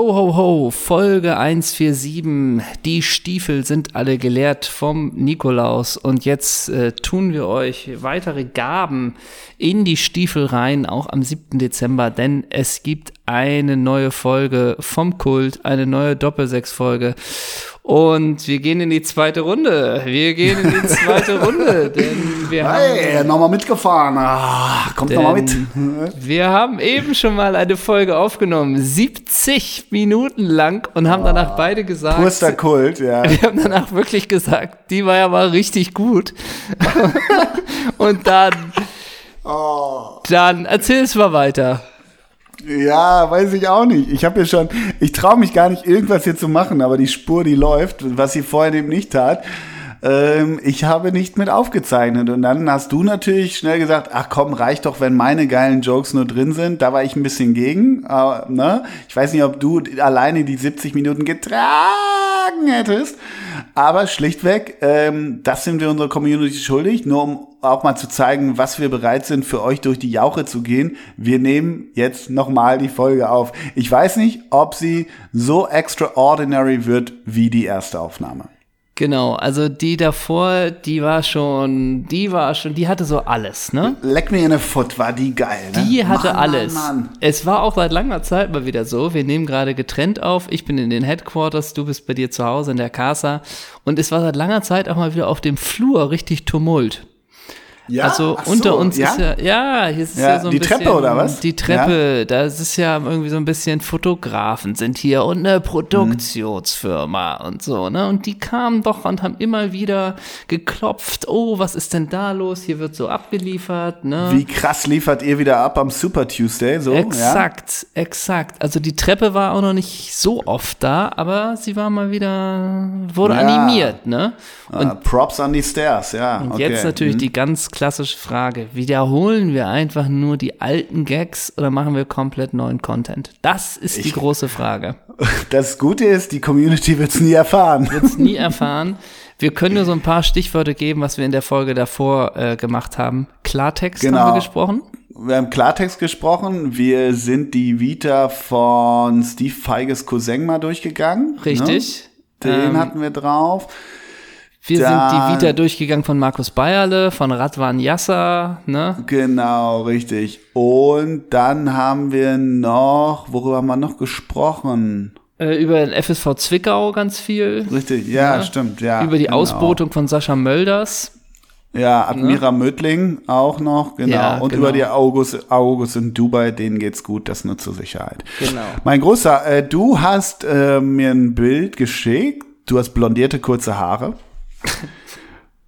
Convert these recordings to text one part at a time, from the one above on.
Ho, ho, ho, Folge 147. Die Stiefel sind alle geleert vom Nikolaus. Und jetzt äh, tun wir euch weitere Gaben in die Stiefel rein, auch am 7. Dezember, denn es gibt eine neue Folge vom Kult, eine neue Doppelsechs-Folge. Und wir gehen in die zweite Runde. Wir gehen in die zweite Runde, denn wir hey, haben. nochmal mitgefahren. Ah, kommt nochmal mit. Wir haben eben schon mal eine Folge aufgenommen, 70 Minuten lang und haben ah, danach beide gesagt. Purster Kult, ja. Wir haben danach wirklich gesagt, die war ja mal richtig gut. und dann. Oh. Dann erzähl es mal weiter. Ja, weiß ich auch nicht. Ich habe ja schon, ich traue mich gar nicht, irgendwas hier zu machen, aber die Spur, die läuft, was sie vorher eben nicht tat. Ähm, ich habe nicht mit aufgezeichnet. Und dann hast du natürlich schnell gesagt, ach komm, reicht doch, wenn meine geilen Jokes nur drin sind. Da war ich ein bisschen gegen. Aber, ne? Ich weiß nicht, ob du alleine die 70 Minuten getragen hättest. Aber schlichtweg, ähm, das sind wir unserer Community schuldig, nur um auch mal zu zeigen, was wir bereit sind, für euch durch die Jauche zu gehen. Wir nehmen jetzt nochmal die Folge auf. Ich weiß nicht, ob sie so extraordinary wird wie die erste Aufnahme. Genau, also die davor, die war schon, die war schon, die hatte so alles, ne? Leck mir in the Foot, war die geil, ne? Die hatte Mann, alles. Mann, Mann. Es war auch seit langer Zeit mal wieder so. Wir nehmen gerade getrennt auf. Ich bin in den Headquarters, du bist bei dir zu Hause in der Casa. Und es war seit langer Zeit auch mal wieder auf dem Flur richtig Tumult. Ja? Also so, unter uns ja? ist ja, ja, hier ist ja, ja so ein die bisschen. Die Treppe oder was? Die Treppe, ja? da ist ja irgendwie so ein bisschen Fotografen sind hier und eine Produktionsfirma mhm. und so, ne? Und die kamen doch und haben immer wieder geklopft, oh, was ist denn da los? Hier wird so abgeliefert, ne? Wie krass liefert ihr wieder ab am Super Tuesday, so? Exakt, ja? exakt. Also die Treppe war auch noch nicht so oft da, aber sie war mal wieder, wurde animiert, ne? Ah, und uh, Props an die Stairs, ja. Und okay. jetzt natürlich mhm. die ganz klassische Frage. Wiederholen wir einfach nur die alten Gags oder machen wir komplett neuen Content? Das ist ich, die große Frage. Das Gute ist, die Community wird es nie erfahren. Wird es nie erfahren. Wir können nur so ein paar Stichworte geben, was wir in der Folge davor äh, gemacht haben. Klartext genau. haben wir gesprochen. Wir haben Klartext gesprochen. Wir sind die Vita von Steve Feiges Cousin mal durchgegangen. Ne? Richtig. Ne? Den ähm, hatten wir drauf. Wir Dann, sind die Vita durchgegangen von Markus Bayerle, von Radwan Yasser, ne? Genau, richtig. Und dann haben wir noch, worüber haben wir noch gesprochen? Äh, über den FSV Zwickau ganz viel. Richtig, ja, ne? stimmt, ja. Über die genau. Ausbotung von Sascha Mölders. Ja, Admira ne? Mödling auch noch, genau. Ja, und genau. über die August, August in Dubai, denen geht's gut, das nur zur Sicherheit. Genau. Mein Großer, äh, du hast äh, mir ein Bild geschickt. Du hast blondierte kurze Haare.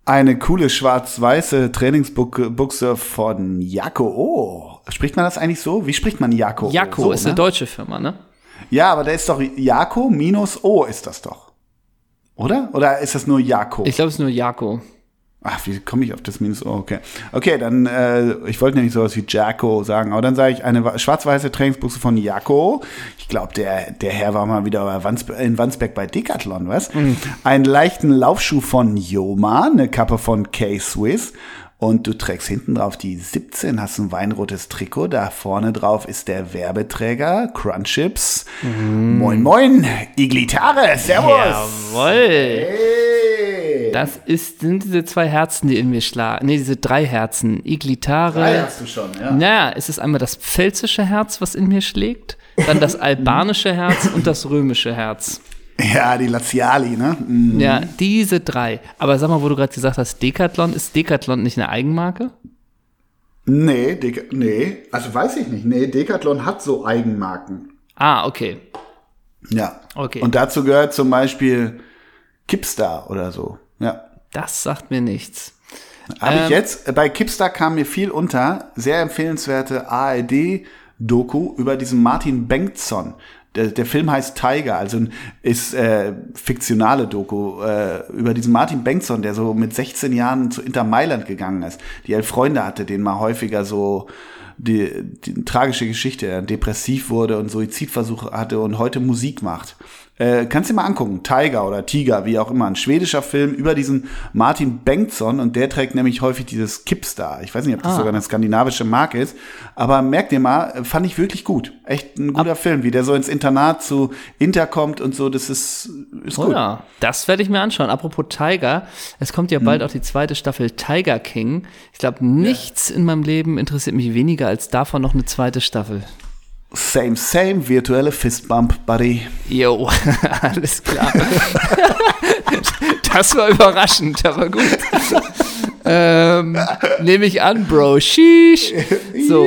Eine coole schwarz-weiße Trainingsbuchse von Jako. Oh, spricht man das eigentlich so? Wie spricht man Jako? Jako so, ist ne? eine deutsche Firma, ne? Ja, aber da ist doch Jako minus O ist das doch. Oder? Oder ist das nur Jako? Ich glaube, es ist nur Jako. Ach, wie komme ich auf das Minus? Oh, okay. Okay, dann, äh, ich wollte nämlich sowas wie Jacko sagen, aber dann sage ich eine schwarz-weiße Trainingsbuchse von Jacko. Ich glaube, der, der Herr war mal wieder in Wandsberg bei Decathlon, was? Mhm. Einen leichten Laufschuh von Joma, eine Kappe von K-Swiss und du trägst hinten drauf die 17, hast ein weinrotes Trikot, da vorne drauf ist der Werbeträger, Crunchips. Mm. Moin, moin, Iglitare, servus. Jawoll. Hey. Das ist, sind diese zwei Herzen, die in mir schlagen. Nee, diese drei Herzen. Iglitare. Drei hast du schon, ja. Naja, es ist einmal das pfälzische Herz, was in mir schlägt, dann das albanische Herz und das römische Herz. Ja, die Laziali, ne? Mhm. Ja, diese drei. Aber sag mal, wo du gerade gesagt hast, Decathlon, ist Decathlon nicht eine Eigenmarke? Nee, Dec nee, also weiß ich nicht. Nee, Decathlon hat so Eigenmarken. Ah, okay. Ja. Okay. Und dazu gehört zum Beispiel Kipstar oder so. Ja. Das sagt mir nichts. Habe ähm, ich jetzt, bei Kipstar kam mir viel unter, sehr empfehlenswerte ARD-Doku über diesen Martin Bengtson der, der Film heißt Tiger, also ist äh, fiktionale Doku äh, über diesen Martin Bengtson, der so mit 16 Jahren zu Inter Mailand gegangen ist, die elf Freunde hatte, den mal häufiger so die, die tragische Geschichte, er depressiv wurde und Suizidversuche hatte und heute Musik macht. Äh, kannst du dir mal angucken, Tiger oder Tiger, wie auch immer, ein schwedischer Film über diesen Martin Bengtsson und der trägt nämlich häufig dieses Kipstar. Ich weiß nicht, ob das Ah. sogar eine skandinavische Marke ist, aber merk dir mal, fand ich wirklich gut. Echt ein guter Film, wie der so ins Internat zu Inter kommt und so, das ist, ist Oh gut. ja, das werde ich mir anschauen. Apropos Tiger, es kommt ja Hm. bald auch die zweite Staffel Tiger King. Ich glaube, nichts in meinem Leben interessiert mich weniger als davon noch eine zweite Staffel. Same, same, virtuelle Fistbump, Buddy. Jo, alles klar. das war überraschend, aber gut. ähm, Nehme ich an, Bro. Sheesh. So.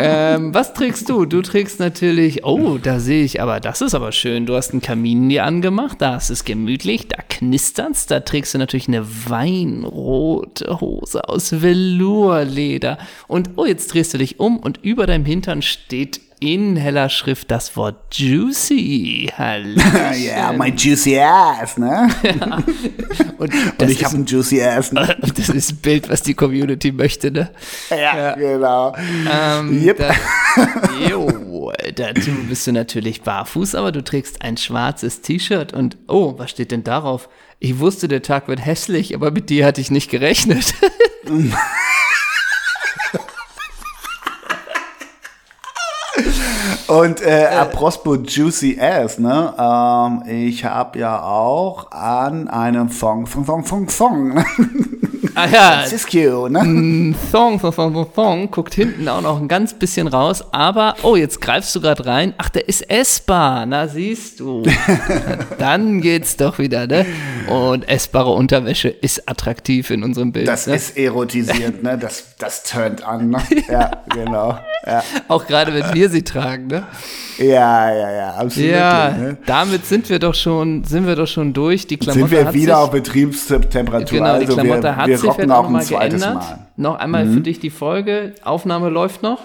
Ähm, was trägst du? Du trägst natürlich, oh, da sehe ich, aber das ist aber schön. Du hast einen Kamin dir angemacht, da ist es gemütlich, da knistert's, da trägst du natürlich eine weinrote Hose aus Velourleder. Und oh, jetzt drehst du dich um und über deinem Hintern steht in heller Schrift das Wort Juicy. Hallo. Ja, my juicy ass, ne? Und, Und das ich habe ein juicy ass, ne? das ist ein Bild, was die Community möchte, ne? Ja, genau. Ähm, Yep. da, jo, dazu bist du natürlich barfuß, aber du trägst ein schwarzes T-Shirt und oh, was steht denn darauf? Ich wusste, der Tag wird hässlich, aber mit dir hatte ich nicht gerechnet. Und äh, apropos Juicy Ass, ne? Ähm, ich habe ja auch an einem Fong, Fong, Fong, Fong, Fong. ah ja, Siskio, ne? Thong, Thong, Thong, Thong, Thong, guckt hinten auch noch ein ganz bisschen raus, aber oh, jetzt greifst du gerade rein. Ach, der ist essbar, na siehst du. Dann geht's doch wieder, ne? Und essbare Unterwäsche ist attraktiv in unserem Bild. Das ne? ist erotisierend, ne? Das, das turnt an, ne? Ja, genau. Ja, auch gerade wenn wir sie tragen, ne? ja, ja, ja absolut. Ja, Ne? damit sind wir doch schon, sind wir doch schon durch. Die Klamotte Sind wir wieder auf Betriebstemperatur? Genau, die also Klamotte wir, hat wir sich rocken jetzt auch auch ein mal zweites geändert. Mal. Mhm. Noch einmal für dich die Folge. Aufnahme läuft noch.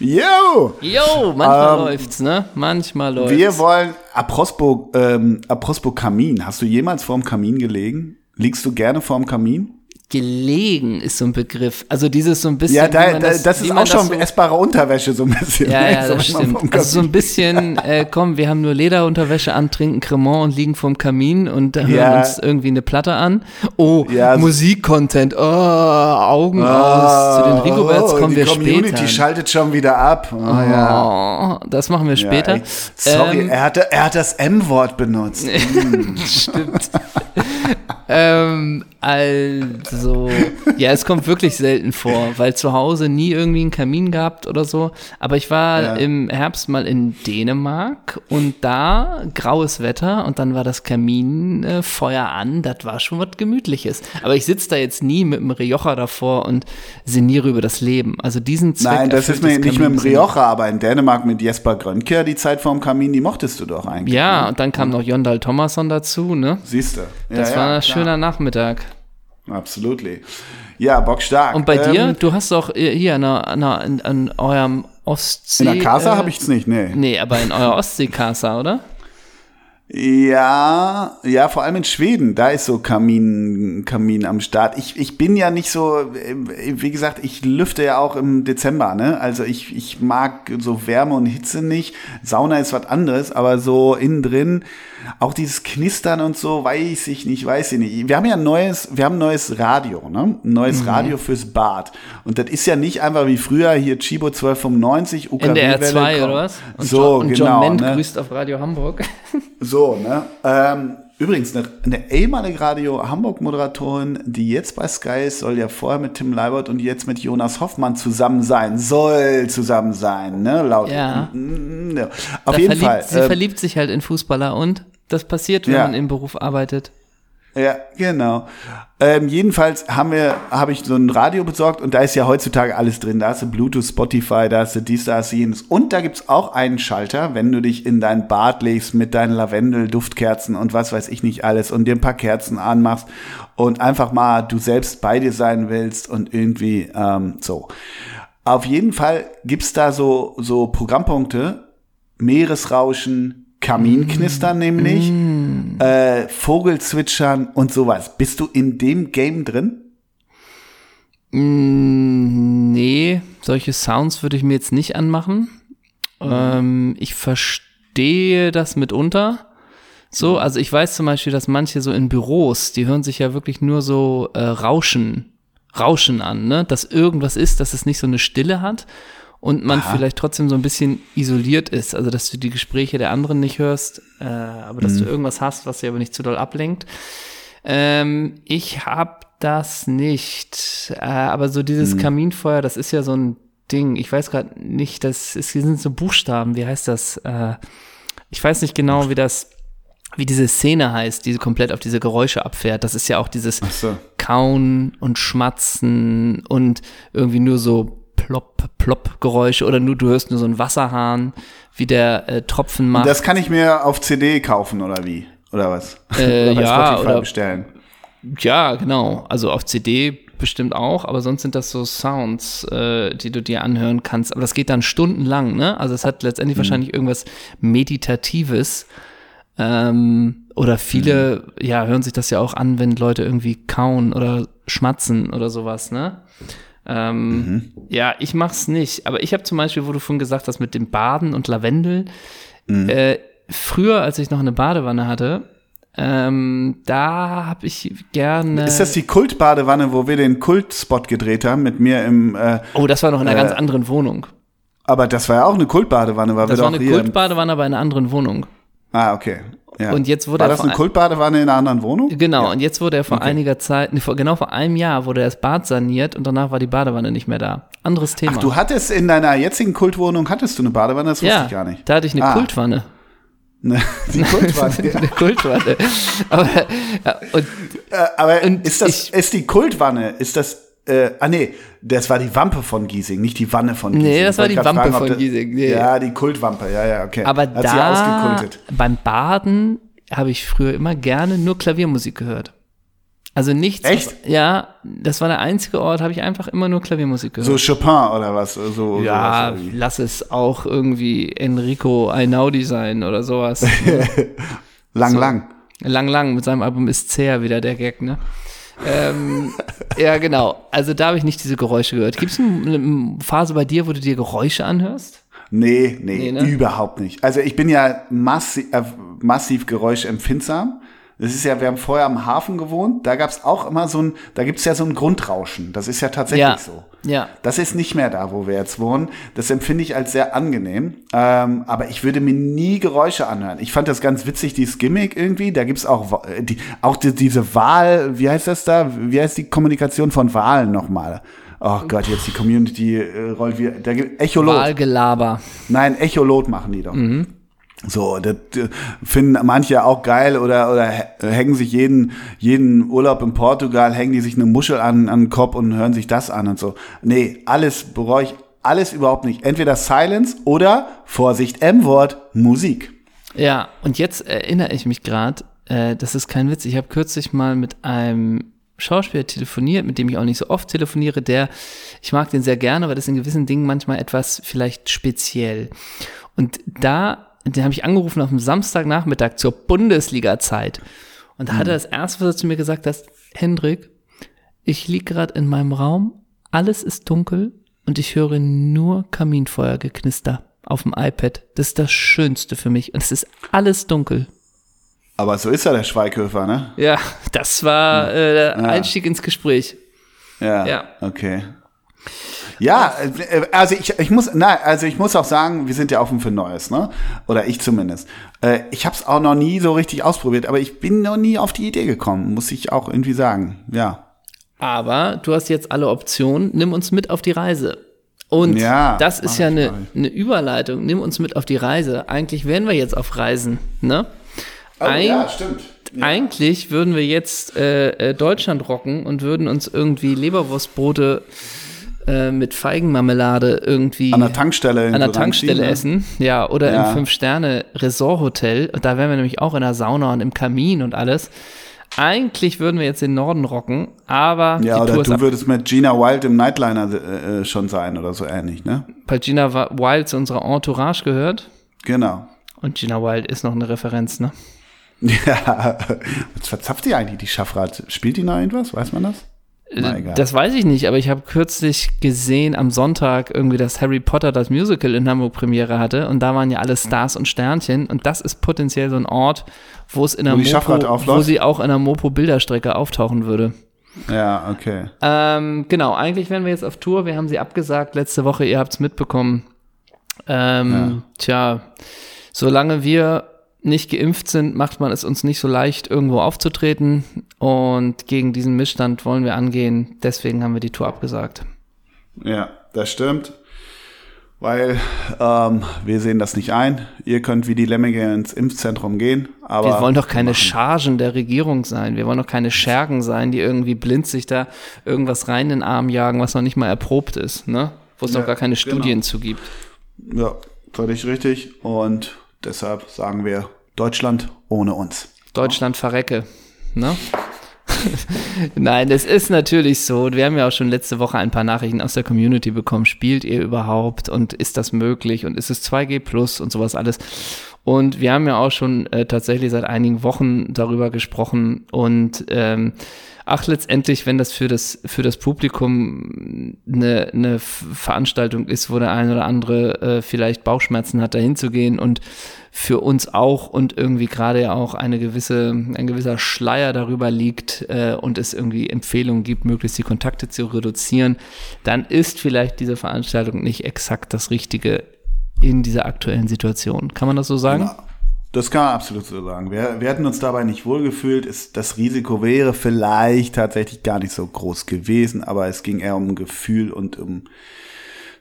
Yo! Jo, manchmal Ähm, läuft's, ne? Manchmal läuft's. Wir wollen, apropos, ähm, apropos Kamin, hast du jemals vorm Kamin gelegen? Liegst du gerne vorm Kamin? Gelegen ist so ein Begriff. Also dieses so ein bisschen. Ja, da, das, das ist auch schon so, essbare Unterwäsche so ein bisschen. Ja, ne? ja, So, das stimmt. Also so ein bisschen, äh, komm, wir haben nur Lederunterwäsche an, trinken Cremant und liegen vorm Kamin und da hören Ja. uns irgendwie eine Platte an. Oh, Ja, so- Musikcontent, oh, Augen aus. Zu den Rigoberts kommen Ah, die wir Community später. schaltet schon wieder ab. Oh, ja. Oh, das machen wir später. ey. Sorry, Ähm, er, hatte, er hat das M-Wort benutzt. Stimmt. ähm, also, ja, es kommt wirklich selten vor, weil zu Hause nie irgendwie einen Kamin gehabt oder so. Aber ich war Ja. im Herbst mal in Dänemark und da graues Wetter und dann war das Kaminfeuer äh, Feuer an. Das war schon was Gemütliches. Aber ich sitze da jetzt nie mit dem Rioja davor und sinniere über das Leben. Also diesen Zweck Nein, das ist mir das nicht mit dem Rioja, aber in Dänemark mit Jesper Grönke, die Zeit vorm Kamin, die mochtest du doch eigentlich. Ja, ne? und dann kam noch Jondal Thomasson dazu, ne? Siehst du. Ja, Das ja, war ein klar. schöner Nachmittag. Absolutely. Ja, bockstark. Und bei Ähm, dir? Du hast doch äh, hier an, an, an eurem Ostsee. In der Casa äh, habe ich es nicht, nee. Nee, aber in eurer Ostsee-Casa, oder? Ja, ja, vor allem in Schweden, da ist so Kamin, Kamin am Start. Ich, ich bin ja nicht so, äh, wie gesagt, ich lüfte ja auch im Dezember, ne? Also ich, ich mag so Wärme und Hitze nicht. Sauna ist was anderes, aber so innen drin, auch dieses Knistern und so, weiß ich nicht, weiß ich nicht. Wir haben ja ein neues, wir haben ein neues Radio, ne? Ein neues Radio fürs Bad. Und das ist ja nicht einfach wie früher hier Chibo 1295, UKW-Welle. NDR 2 komm. oder was? Und so, John, und genau. John Ment ne? grüßt auf Radio Hamburg. So, ne? Ähm, übrigens, eine, eine ehemalige Radio Hamburg-Moderatorin, die jetzt bei Sky ist, soll ja vorher mit Tim Leibert und jetzt mit Jonas Hoffmann zusammen sein. Soll zusammen sein, ne? Laut. Ja. Mm, ja. Auf Da jeden verliebt, Fall. Sie ähm, verliebt sich halt in Fußballer und das passiert, wenn Ja. man im Beruf arbeitet. Ja, genau. Ähm, jedenfalls haben wir, habe ich so ein Radio besorgt und da ist ja heutzutage alles drin. Da hast du Bluetooth, Spotify, da hast du dies, da hast du jenes. Und da gibt's auch einen Schalter, wenn du dich in dein Bad legst mit deinen Lavendel, Duftkerzen und was weiß ich nicht alles und dir ein paar Kerzen anmachst und einfach mal du selbst bei dir sein willst und irgendwie ähm, so. Auf jeden Fall gibt's da so, so Programmpunkte, Meeresrauschen, Kaminknistern nämlich, äh, Vogelzwitschern und sowas. Bist du in dem Game drin? Mm, nee, solche Sounds würde ich mir jetzt nicht anmachen. Ähm, ich verstehe das mitunter. So, also ich weiß zum Beispiel, dass manche so in Büros, die hören sich ja wirklich nur so äh, Rauschen, Rauschen an, ne? Dass irgendwas ist, dass es nicht so eine Stille hat und man Aha. vielleicht trotzdem so ein bisschen isoliert ist. Also dass du die Gespräche der anderen nicht hörst, äh, aber dass du irgendwas hast, was dir aber nicht zu doll ablenkt. Ähm, ich hab das nicht. Äh, aber so dieses Kaminfeuer, das ist ja so ein Ding. Ich weiß gerade nicht, das ist, hier sind so Buchstaben. Wie heißt das? Äh, ich weiß nicht genau, wie das, wie diese Szene heißt, die komplett auf diese Geräusche abfährt. Das ist ja auch dieses so. Kauen und Schmatzen und irgendwie nur so plopp, plopp Geräusche oder nur du hörst nur so einen Wasserhahn, wie der äh, Tropfen macht. Das kann ich mir auf CD kaufen oder wie? Oder was? Äh, oder ja, Spotify oder- bestellen. Ja, genau. Also auf CD bestimmt auch, aber sonst sind das so Sounds, äh, die du dir anhören kannst. Aber das geht dann stundenlang, ne? Also es hat letztendlich Mhm. wahrscheinlich irgendwas Meditatives. Ähm, oder viele, Mhm. ja, hören sich das ja auch an, wenn Leute irgendwie kauen oder schmatzen oder sowas, ne? Ähm, Mhm. Ja, ich mach's nicht. Aber ich habe zum Beispiel, wo du vorhin gesagt hast, mit dem Baden und Lavendel, Mhm. äh, früher, als ich noch eine Badewanne hatte, ähm, da habe ich gerne. Ist das die Kultbadewanne, wo wir den Kultspot gedreht haben mit mir im, äh, oh, das war noch in einer Äh, ganz anderen Wohnung. aber das war ja auch eine Kultbadewanne, weil Das wir war doch eine Kultbadewanne bei einer anderen Wohnung. ah, okay. Ja. Und jetzt wurde war das eine ein- Kultbadewanne in einer anderen Wohnung? Genau, und jetzt wurde er vor Okay. einiger Zeit, nee, vor, genau vor einem Jahr wurde das Bad saniert und danach war die Badewanne nicht mehr da. Anderes Thema. Ach, du hattest in deiner jetzigen Kultwohnung, hattest du eine Badewanne? Das wusste ja, ich gar nicht. da hatte ich eine Ah. Kultwanne. Ne, die Kultwanne. ja. eine Kultwanne. Aber, ja, und Äh, aber ist das, ich- ist die Kultwanne, ist das, äh, ah nee, das war die Wampe von Giesing, nicht die Wanne von Giesing. Nee, das war die Wampe fragen, von das- Giesing, nee. Ja, die Kultwampe, ja, ja, okay. Aber Hat da ausgekultet. beim Baden habe ich früher immer gerne nur Klaviermusik gehört. Also nichts. Echt? Ja, das war der einzige Ort, habe ich einfach immer nur Klaviermusik gehört. So Chopin oder was? So, ja, lass es auch irgendwie Enrico Einaudi sein oder sowas. lang, so. lang. lang, lang mit seinem Album ist zäh wieder der Gag, ne? Ähm, ja, genau. Also da habe ich nicht diese Geräusche gehört. Gibt es eine, Phase bei dir, wo du dir Geräusche anhörst? Nee, nee, Nee, ne? überhaupt nicht. Also ich bin ja massi äh, massiv geräuschempfindsam. Das ist ja, wir haben vorher am Hafen gewohnt, da gab's auch immer so ein, da gibt's ja so ein Grundrauschen. Das ist ja tatsächlich Ja. so. Ja. Das ist nicht mehr da, wo wir jetzt wohnen. Das empfinde ich als sehr angenehm. Ähm, aber ich würde mir nie Geräusche anhören. Ich fand das ganz witzig, dieses Gimmick irgendwie. Da gibt's auch, Wa- äh, die, auch die, diese Wahl, wie heißt das da? Wie heißt die Kommunikation von Wahlen nochmal? Oh Gott, jetzt die Community äh, rollt wieder. Da gibt Echolot. Wahlgelaber. Nein, Echolot machen die doch. Mhm. So, das äh, finden manche auch geil oder, oder hä- hängen sich jeden, jeden Urlaub in Portugal, hängen die sich eine Muschel an, an den Kopf und hören sich das an und so. Nee, alles bereue ich, alles überhaupt nicht. Entweder Silence oder, Vorsicht, M-Wort, Musik. Ja, und jetzt erinnere ich mich gerade, äh, das ist kein Witz, ich habe kürzlich mal mit einem Schauspieler telefoniert, mit dem ich auch nicht so oft telefoniere, der, ich mag den sehr gerne, aber das in gewissen Dingen manchmal etwas vielleicht speziell. Und da, den habe ich angerufen auf dem Samstagnachmittag zur Bundesliga-Zeit. Und da hat er das erste, was er zu mir gesagt hat, Hendrik, ich lieg gerade in meinem Raum, alles ist dunkel und ich höre nur Kaminfeuergeknister auf dem iPad. Das ist das Schönste für mich und es ist alles dunkel. Aber so ist ja der Schweighöfer, ne? Ja, das war äh, der Einstieg ins Gespräch. Ja. Ja. Okay. Ja, äh, also ich, ich muss, na, also ich muss auch sagen, wir sind ja offen für Neues, ne? Oder ich zumindest. Äh, ich habe es auch noch nie so richtig ausprobiert, aber ich bin noch nie auf die Idee gekommen, muss ich auch irgendwie sagen. Ja. Aber du hast jetzt alle Optionen. Nimm uns mit auf die Reise. Und Ja, das ist ja eine, eine Überleitung. Nimm uns mit auf die Reise. Eigentlich wären wir jetzt auf Reisen, ne? Ein- Oh, stimmt. Eigentlich würden wir jetzt äh, äh, Deutschland rocken und würden uns irgendwie Leberwurstbrote äh, mit Feigenmarmelade irgendwie An der Tankstelle. an der Tankstelle ne? essen. Ja, oder Ja. im Fünf-Sterne-Resort-Hotel. Und Da wären wir nämlich auch in der Sauna und im Kamin und alles. Eigentlich würden wir jetzt den Norden rocken, aber Ja, oder du würdest mit Gina Wild im Nightliner äh, äh, schon sein oder so ähnlich, ne? Weil Gina Wild zu unserer Entourage gehört. Genau. Und Gina Wild ist noch eine Referenz, ne? Ja. Was verzapft die eigentlich, die Schaffrat? Spielt die noch irgendwas? Weiß man das? Egal. Das weiß ich nicht, aber ich habe kürzlich gesehen am Sonntag irgendwie, dass Harry Potter das Musical in Hamburg Premiere hatte und da waren ja alle Stars und Sternchen und das ist potenziell so ein Ort, wo es in der Wo Mopo, wo sie auch in der Mopo Bilderstrecke auftauchen würde. Ja, okay. Ähm, genau, eigentlich wären wir jetzt auf Tour. Wir haben sie abgesagt letzte Woche, ihr habt's mitbekommen. Ähm, Tja, solange wir nicht geimpft sind, macht man es uns nicht so leicht, irgendwo aufzutreten. Und gegen diesen Missstand wollen wir angehen. Deswegen haben wir die Tour abgesagt. Ja, das stimmt. Weil ähm, wir sehen das nicht ein. Ihr könnt wie die Lemminge ins Impfzentrum gehen, aber Wir wollen doch keine Chargen der Regierung sein. Wir wollen doch keine Schergen sein, die irgendwie blind sich da irgendwas rein in den Arm jagen, was noch nicht mal erprobt ist, ne? Wo es Ja, noch gar keine genau. Studien zu gibt. ja, völlig richtig. Und deshalb sagen wir Deutschland ohne uns. Deutschland verrecke. Ne? Nein, es ist natürlich so. Wir haben ja auch schon letzte Woche ein paar Nachrichten aus der Community bekommen. Spielt ihr überhaupt und ist das möglich und ist es 2G plus und sowas alles? Und wir haben ja auch schon äh, tatsächlich seit einigen Wochen darüber gesprochen und ähm, ach, letztendlich, wenn das für das, für das Publikum eine, eine Veranstaltung ist, wo der ein oder andere äh, vielleicht Bauchschmerzen hat, dahin zu gehen und für uns auch und irgendwie gerade ja auch eine gewisse, ein gewisser Schleier darüber liegt äh, und es irgendwie Empfehlungen gibt, möglichst die Kontakte zu reduzieren, dann ist vielleicht diese Veranstaltung nicht exakt das Richtige in dieser aktuellen Situation. Kann man das so sagen? Ja, das kann man absolut so sagen. Wir, wir hätten uns dabei nicht wohlgefühlt. Das Risiko wäre vielleicht tatsächlich gar nicht so groß gewesen, aber es ging eher um Gefühl und um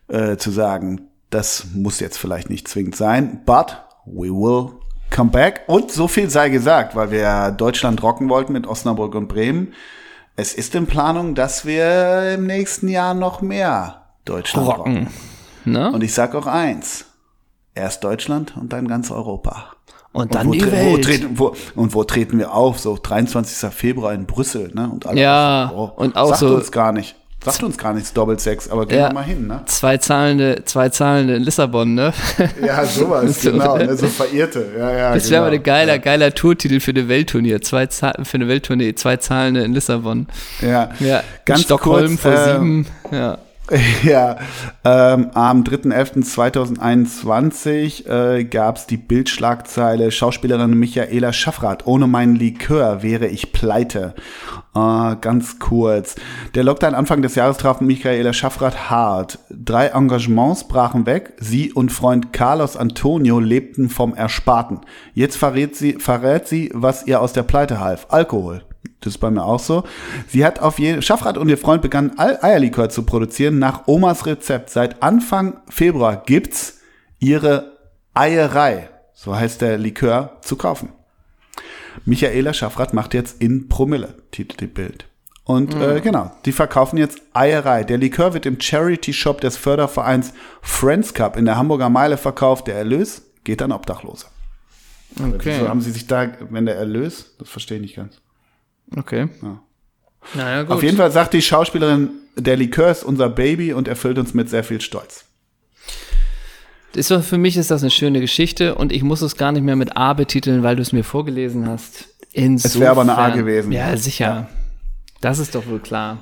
äh, zu sagen, das muss jetzt vielleicht nicht zwingend sein, but we will come back. Und so viel sei gesagt, weil wir Deutschland rocken wollten mit Osnabrück und Bremen. Es ist in Planung, dass wir im nächsten Jahr noch mehr Deutschland rocken. Rocken. Ne? Und ich sag auch eins. Erst Deutschland und dann ganz Europa. Und dann wo, die Wo Welt. treten, wo, und wo treten wir auf? So 23. Februar in Brüssel, ne? Und alle Ja, oh, und auch sagt so- uns gar nicht. Sagt uns gar nichts Doppelsex, aber gehen Ja. wir mal hin, ne? Zwei zahlende, zwei zahlende in Lissabon, ne? Ja, sowas, So, genau. ne? Ne? So verirrte. Ja, ja, Das wäre genau. mal ein geiler, geiler Tourtitel für eine Weltturnier. Zwei Zahl, für eine Welttournee, zwei Zahlende in Lissabon. Ja, Ja, Ganz Stockholm kurz, vor äh, sieben. Ja. Ja, ähm, am 3.11.2021 äh, gab es die Bildschlagzeile Schauspielerin Michaela Schaffrath. Ohne meinen Likör wäre ich pleite. Äh, ganz kurz. Der Lockdown Anfang des Jahres traf Michaela Schaffrath hart. Drei Engagements brachen weg. Sie und Freund Carlos Antonio lebten vom Ersparten. Jetzt verrät sie, verrät sie, was ihr aus der Pleite half. Alkohol. Das ist bei mir auch so. Sie hat auf jeden Schaffrath und ihr Freund begannen All Eierlikör zu produzieren nach Omas Rezept. Seit Anfang Februar gibt's ihre Eierei, so heißt der Likör, zu kaufen. Michaela Schaffrath macht jetzt in Promille, titelt die Bild. Und äh, genau, die verkaufen jetzt Eierei. Der Likör wird im Charity-Shop des Fördervereins Friends Cup in der Hamburger Meile verkauft. Der Erlös geht an Obdachlose. Okay. So haben sie sich da, wenn der Erlös, das verstehe ich nicht ganz. Okay. Ja. Naja, gut. Auf jeden Fall sagt die Schauspielerin, der Likör ist unser Baby und erfüllt uns mit sehr viel Stolz. Ist für mich ist das eine schöne Geschichte und ich muss es gar nicht mehr mit A betiteln, weil du es mir vorgelesen hast. Insofern, wäre aber eine A gewesen. Ja, sicher. Ja. Das ist doch wohl klar.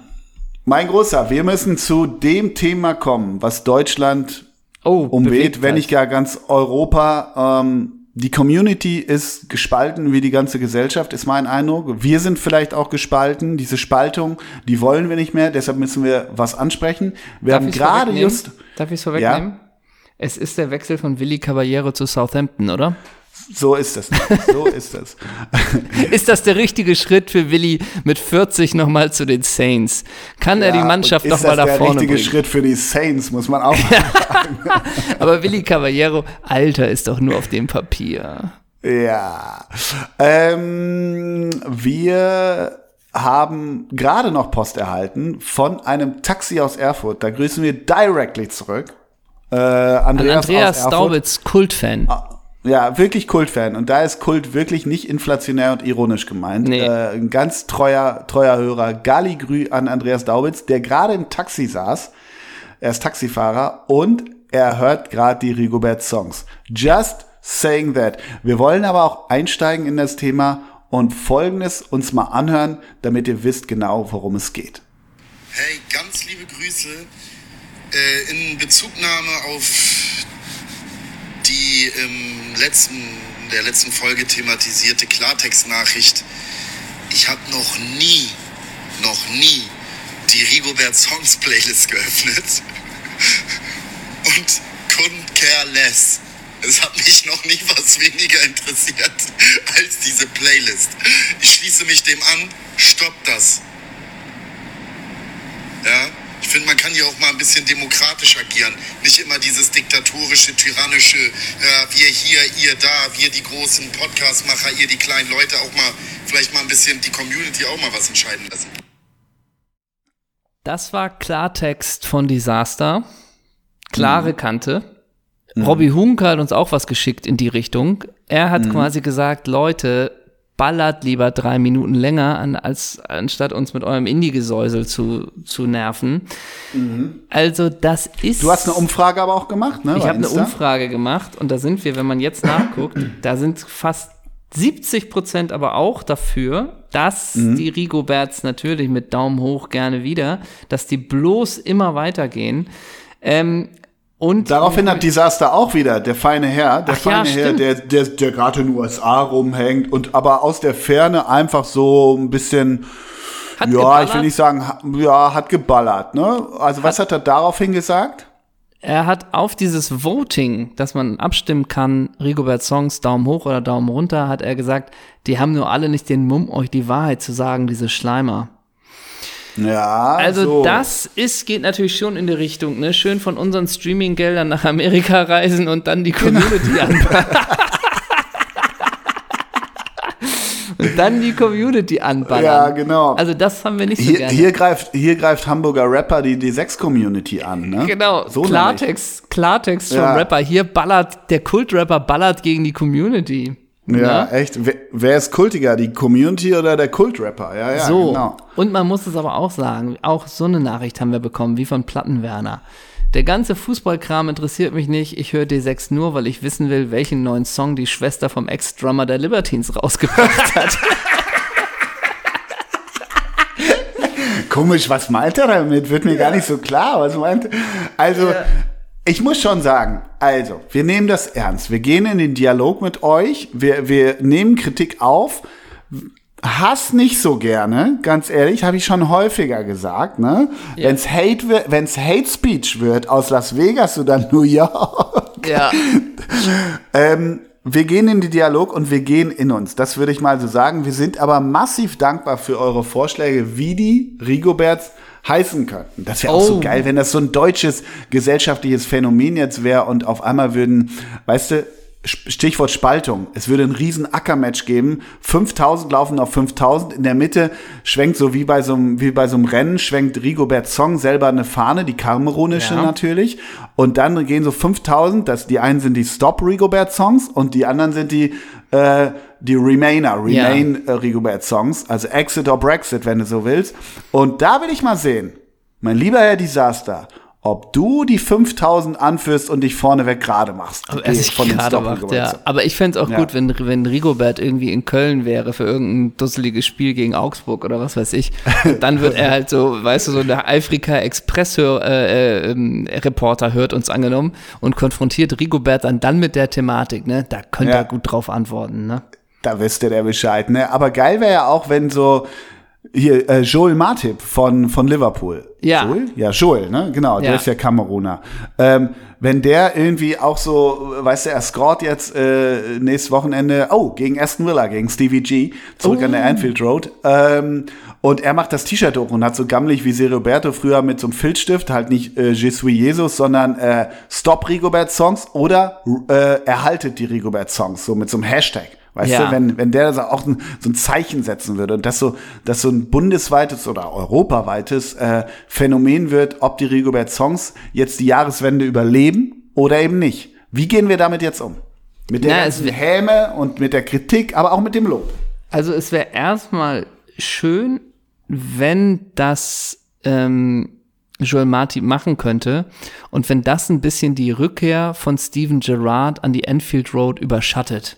Mein Großer, wir müssen zu dem Thema kommen, was Deutschland Oh, umweht, wenn nicht gar ganz Europa. Ähm, die Community ist gespalten wie die ganze Gesellschaft, ist mein Eindruck. Wir sind vielleicht auch gespalten. Diese Spaltung, die wollen wir nicht mehr. Deshalb müssen wir was ansprechen. Wir Darf haben gerade just, Darf ich es vorwegnehmen? Es ist der Wechsel von Willi Caballero zu Southampton, oder? So ist es, so ist es. Ist das der richtige Schritt für Willi mit 40 nochmal zu den Saints? Kann er die Ja, Mannschaft und noch ist mal das da der vorne richtige bringen? Schritt für die Saints, muss man auch Aber Willi Caballero, Alter, ist doch nur auf dem Papier. Ja. Ähm, wir haben gerade noch Post erhalten von einem Taxi aus Erfurt. Da grüßen wir directly zurück. Äh, An Andreas, Andreas aus Erfurt. Staubitz, Kultfan. Ja, wirklich Kultfan. Und da ist Kult wirklich nicht inflationär und ironisch gemeint. Nee. Äh, ein ganz treuer, treuer Hörer. Galligrü an Andreas Daubitz, der gerade im Taxi saß. Er ist Taxifahrer und er hört gerade die Rigobert-Songs. Just saying that. Wir wollen aber auch einsteigen in das Thema und Folgendes uns mal anhören, damit ihr wisst genau, worum es geht. Hey, ganz liebe Grüße. Äh, in Bezugnahme auf die im letzten, der letzten Folge thematisierte Klartext-Nachricht. Ich habe noch nie, noch nie die Rigobert Songs Playlist geöffnet und couldn't care less. Es hat mich noch nie was weniger interessiert als diese Playlist. Ich schließe mich dem an, stoppt das. Ja, ich finde, man kann hier auch mal ein bisschen demokratisch agieren. Nicht immer dieses diktatorische, tyrannische, ja, wir hier, ihr da, wir die großen Podcastmacher, ihr die kleinen Leute, auch mal, vielleicht mal ein bisschen die Community auch mal was entscheiden lassen. Das war Klartext von Disaster. Klare mhm. Kante. Mhm. Robbie Hunke hat uns auch was geschickt in die Richtung. Er hat mhm. quasi gesagt, Leute, ballert lieber drei Minuten länger, an, als anstatt uns mit eurem Indie-Gesäusel zu, zu nerven. Mhm. Also das ist. Du hast eine Umfrage aber auch gemacht, ne? Ich habe eine Umfrage gemacht und da sind wir, wenn man jetzt nachguckt, da sind fast 70 Prozent aber auch dafür, dass mhm. die Rigoberts natürlich mit Daumen hoch gerne wieder, dass die bloß immer weitergehen. Ähm, und Daraufhin hat Disaster auch wieder, der feine Herr, der Ach feine ja, Herr, der, der, der gerade in den USA rumhängt und aber aus der Ferne einfach so ein bisschen, hat ja, geballert? ich will nicht sagen, ja, hat geballert, ne? Also hat, was hat er daraufhin gesagt? Er hat auf dieses Voting, dass man abstimmen kann, Rigobert Songs Daumen hoch oder Daumen runter, hat er gesagt, die haben nur alle nicht den Mumm, euch die Wahrheit zu sagen, diese Schleimer. Ja. Also so. das ist, geht natürlich schon in die Richtung, ne? Schön von unseren Streaming-Geldern nach Amerika reisen und dann die genau. Community genau. anpassen. und dann die Community anballern. Ja, genau. Also das haben wir nicht so hier, gerne. Hier greift, hier greift Hamburger Rapper die D6-Community an, ne? Genau, so Klartext, Klartext vom ja. Rapper. Hier ballert, der Kultrapper ballert gegen die Community. Ja, ja, echt. Wer, wer, ist kultiger, die Community oder der Kultrapper? Ja, ja, so. genau. Und man muss es aber auch sagen, auch so eine Nachricht haben wir bekommen, wie von Plattenwerner. Der ganze Fußballkram interessiert mich nicht. Ich höre D6 nur, weil ich wissen will, welchen neuen Song die Schwester vom Ex-Drummer der Libertines rausgebracht hat. Komisch, was meint er damit? Wird mir ja. gar nicht so klar. Was meint er? Also, ja. Ich muss schon sagen, also, wir nehmen das ernst. Wir gehen in den Dialog mit euch. Wir, wir nehmen Kritik auf. Hass nicht so gerne, ganz ehrlich, habe ich schon häufiger gesagt, ne? Ja. Wenn's Hate wird, wenn's Hate Speech wird aus Las Vegas oder New York. Ja. ähm, wir gehen in den Dialog und wir gehen in uns. Das würde ich mal so sagen. Wir sind aber massiv dankbar für eure Vorschläge, wie die Rigoberts heißen könnten. Das wäre auch oh. so geil, wenn das so ein deutsches gesellschaftliches Phänomen jetzt wäre und auf einmal würden, weißt du, Stichwort Spaltung. Es würde ein riesen Ackermatch geben. 5000 laufen auf 5000. In der Mitte schwenkt so wie bei so einem, wie bei so einem Rennen, schwenkt Rigobert Song selber eine Fahne, die kamerunische ja. natürlich. Und dann gehen so 5000, das, die einen sind die Stop Rigobert Songs und die anderen sind die, äh, die Remainer, Remain ja. äh, Rigobert Songs. Also Exit or Brexit, wenn du so willst. Und da will ich mal sehen, mein lieber Herr Disaster, ob du die 5000 anführst und dich vorneweg gerade machst. Aber er sich gerade macht, ja. Aber ich fände es auch ja. gut, wenn, wenn Rigobert irgendwie in Köln wäre für irgendein dusseliges Spiel gegen Augsburg oder was weiß ich. Dann wird er halt so, weißt du, so der Afrika Express äh, äh, Reporter hört uns angenommen und konfrontiert Rigobert dann dann mit der Thematik, ne? Da könnte ja. er gut drauf antworten, ne? Da wüsste der Bescheid, ne? Aber geil wäre ja auch, wenn so hier, äh, Joel Matip von, von Liverpool. Ja. Joel? Ja, Joel, ne? Genau, der ja. ist ja Kameruner. Ähm, wenn der irgendwie auch so, weißt du, er scored jetzt äh, nächstes Wochenende, oh, gegen Aston Villa, gegen Stevie G, zurück oh. an der oh. Anfield Road. Ähm, und er macht das T-Shirt hoch und hat so gammelig wie Roberto früher mit so einem Filzstift, halt nicht äh, Je suis Jesus, sondern äh, Stop Rigobert Songs oder äh, erhaltet die Rigobert Songs, so mit so einem Hashtag. Weißt ja. du, wenn, wenn der auch ein, so ein Zeichen setzen würde und das so, dass so ein bundesweites oder europaweites äh, Phänomen wird, ob die Rigobert Songs jetzt die Jahreswende überleben oder eben nicht. Wie gehen wir damit jetzt um? Mit der Na, ganzen Häme und mit der Kritik, aber auch mit dem Lob. Also es wäre erstmal schön, wenn das ähm, Joel Marty machen könnte und wenn das ein bisschen die Rückkehr von Steven Gerrard an die Enfield Road überschattet.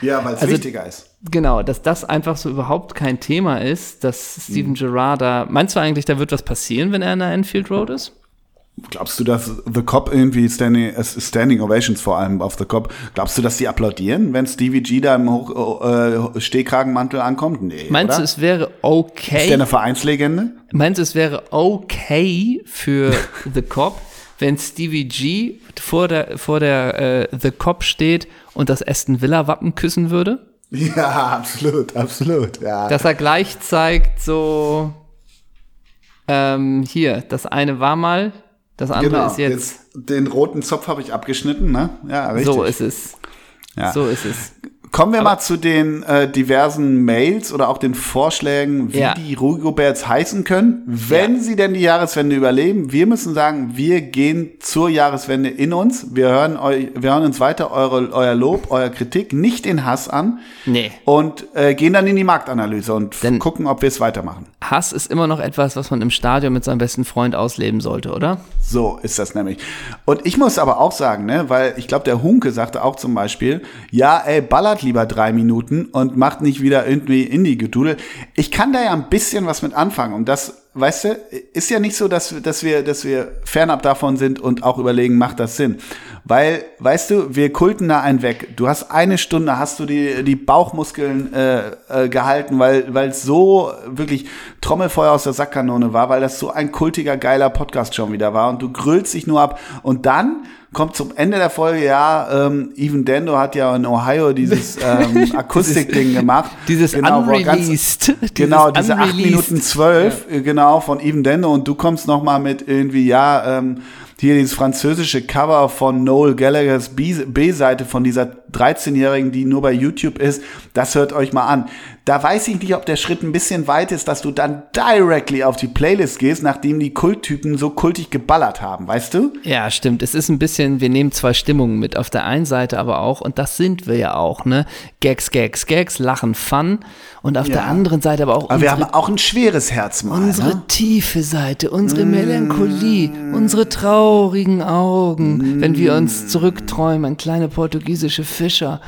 Ja, weil es Also- wichtiger ist. Genau, dass das einfach so überhaupt kein Thema ist, dass Steven Gerrard da, meinst du eigentlich, da wird was passieren, wenn er in der Enfield Road ist? Glaubst du, dass The Cop irgendwie Standing, äh, Standing Ovations vor allem auf The Cop, glaubst du, dass die applaudieren, wenn Stevie G da im Hoch, äh, Stehkragenmantel ankommt? Nee, Meinst oder? du, es wäre Ist der okay? eine Vereinslegende? Meinst du, es wäre okay für The Cop, wenn Stevie G vor der, vor der äh, The Cop steht und das Aston Villa Wappen küssen würde? Ja, absolut, absolut. Ja. Dass er gleich zeigt, so, ähm, hier, das eine war mal, das andere genau. ist jetzt, den roten Zopf habe ich abgeschnitten, ne? Ja, richtig. so ist es. Ja. So ist es. Kommen wir mal zu den äh, diversen Mails oder auch den Vorschlägen, wie Ja. die Rugoberts heißen können, wenn sie denn die Jahreswende überleben. Wir müssen sagen, wir gehen zur Jahreswende in uns. Wir hören, eu wir hören uns weiter eure, euer Lob, euer Kritik, nicht den Hass an Nee. und äh, gehen dann in die Marktanalyse und Denn- gucken, ob wir es weitermachen. Hass ist immer noch etwas, was man im Stadion mit seinem besten Freund ausleben sollte, oder? So ist das nämlich. Und ich muss aber auch sagen, ne, weil ich glaube, der Hunke sagte auch zum Beispiel, ja, ey, ballert lieber drei Minuten und macht nicht wieder irgendwie Indie-Gedudel. Ich kann da ja ein bisschen was mit anfangen. Und das, weißt du, ist ja nicht so, dass, dass wir, dass wir fernab davon sind und auch überlegen, macht das Sinn? Weil, weißt du, wir kulten da einen weg. Du hast eine Stunde, hast du die, die Bauchmuskeln äh, äh, gehalten, weil weil es so wirklich Trommelfeuer aus der Sackkanone war, weil das so ein kultiger, geiler Podcast schon wieder war. Und du grüllst dich nur ab. Und dann kommt zum Ende der Folge, ja, ähm, Even Dendo hat ja in Ohio dieses ähm, Akustikding gemacht. Dieses Genau, er ganz- Unreleased. Genau, Dieses diese 8 Unreleased. Minuten 12, äh, genau, von Even Dendo und du kommst noch mal mit irgendwie, ja, ähm, hier dieses französische Cover von Noel Gallaghers B-Seite von dieser 13-Jährigen, die nur bei YouTube ist, das hört euch mal an. Da weiß ich nicht, ob der Schritt ein bisschen weit ist, dass du dann directly auf die Playlist gehst, nachdem die Kulttypen so kultig geballert haben, weißt du? Ja, stimmt. Es ist ein bisschen, wir nehmen zwei Stimmungen mit. Auf der einen Seite aber auch, und das sind wir ja auch, ne? Gags, Gags, Gags, Lachen, Fun. Und auf Ja. der anderen Seite aber auch Aber wir unsere, haben auch ein schweres Herz mal. unsere ne? tiefe Seite, unsere Melancholie, unsere traurigen Augen, wenn wir uns zurückträumen an kleine portugiesische Fischer.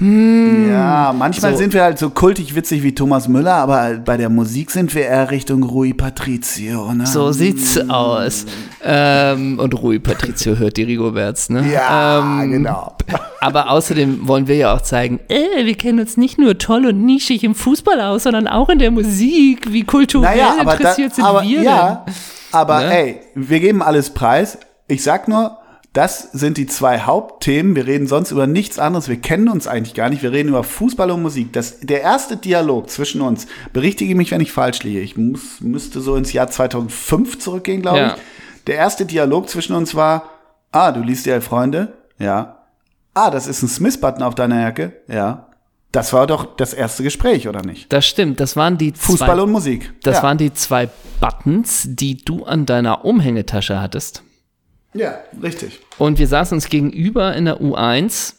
Ja, manchmal So. sind wir halt so kultig witzig wie Thomas Müller, aber bei der Musik sind wir eher Richtung Rui Patrizio, ne? So sieht's aus. Ähm, und Rui Patrizio hört die Rigoberts, ne? Ja, ähm, genau. Aber außerdem wollen wir ja auch zeigen, äh, wir kennen uns nicht nur toll und nischig im Fußball aus, sondern auch in der Musik. Wie kulturell Naja, aber, da, interessiert sind aber wir ja, aber Ne? ey, wir geben alles preis. Ich sag nur, das sind die zwei Hauptthemen. Wir reden sonst über nichts anderes. Wir kennen uns eigentlich gar nicht. Wir reden über Fußball und Musik. Das, der erste Dialog zwischen uns, berichtige mich, wenn ich falsch liege. Ich muss, müsste so ins Jahr 2005 zurückgehen, glaube Ja. ich. Der erste Dialog zwischen uns war, ah, du liest Elf Freunde? Ja. Ah, das ist ein Smith-Button auf deiner Jacke? Ja. Das war doch das erste Gespräch, oder nicht? Das stimmt, das waren die Fußball zwei, und Musik. das ja. waren die zwei Buttons, die du an deiner Umhängetasche hattest. Ja, richtig. Und wir saßen uns gegenüber in der U1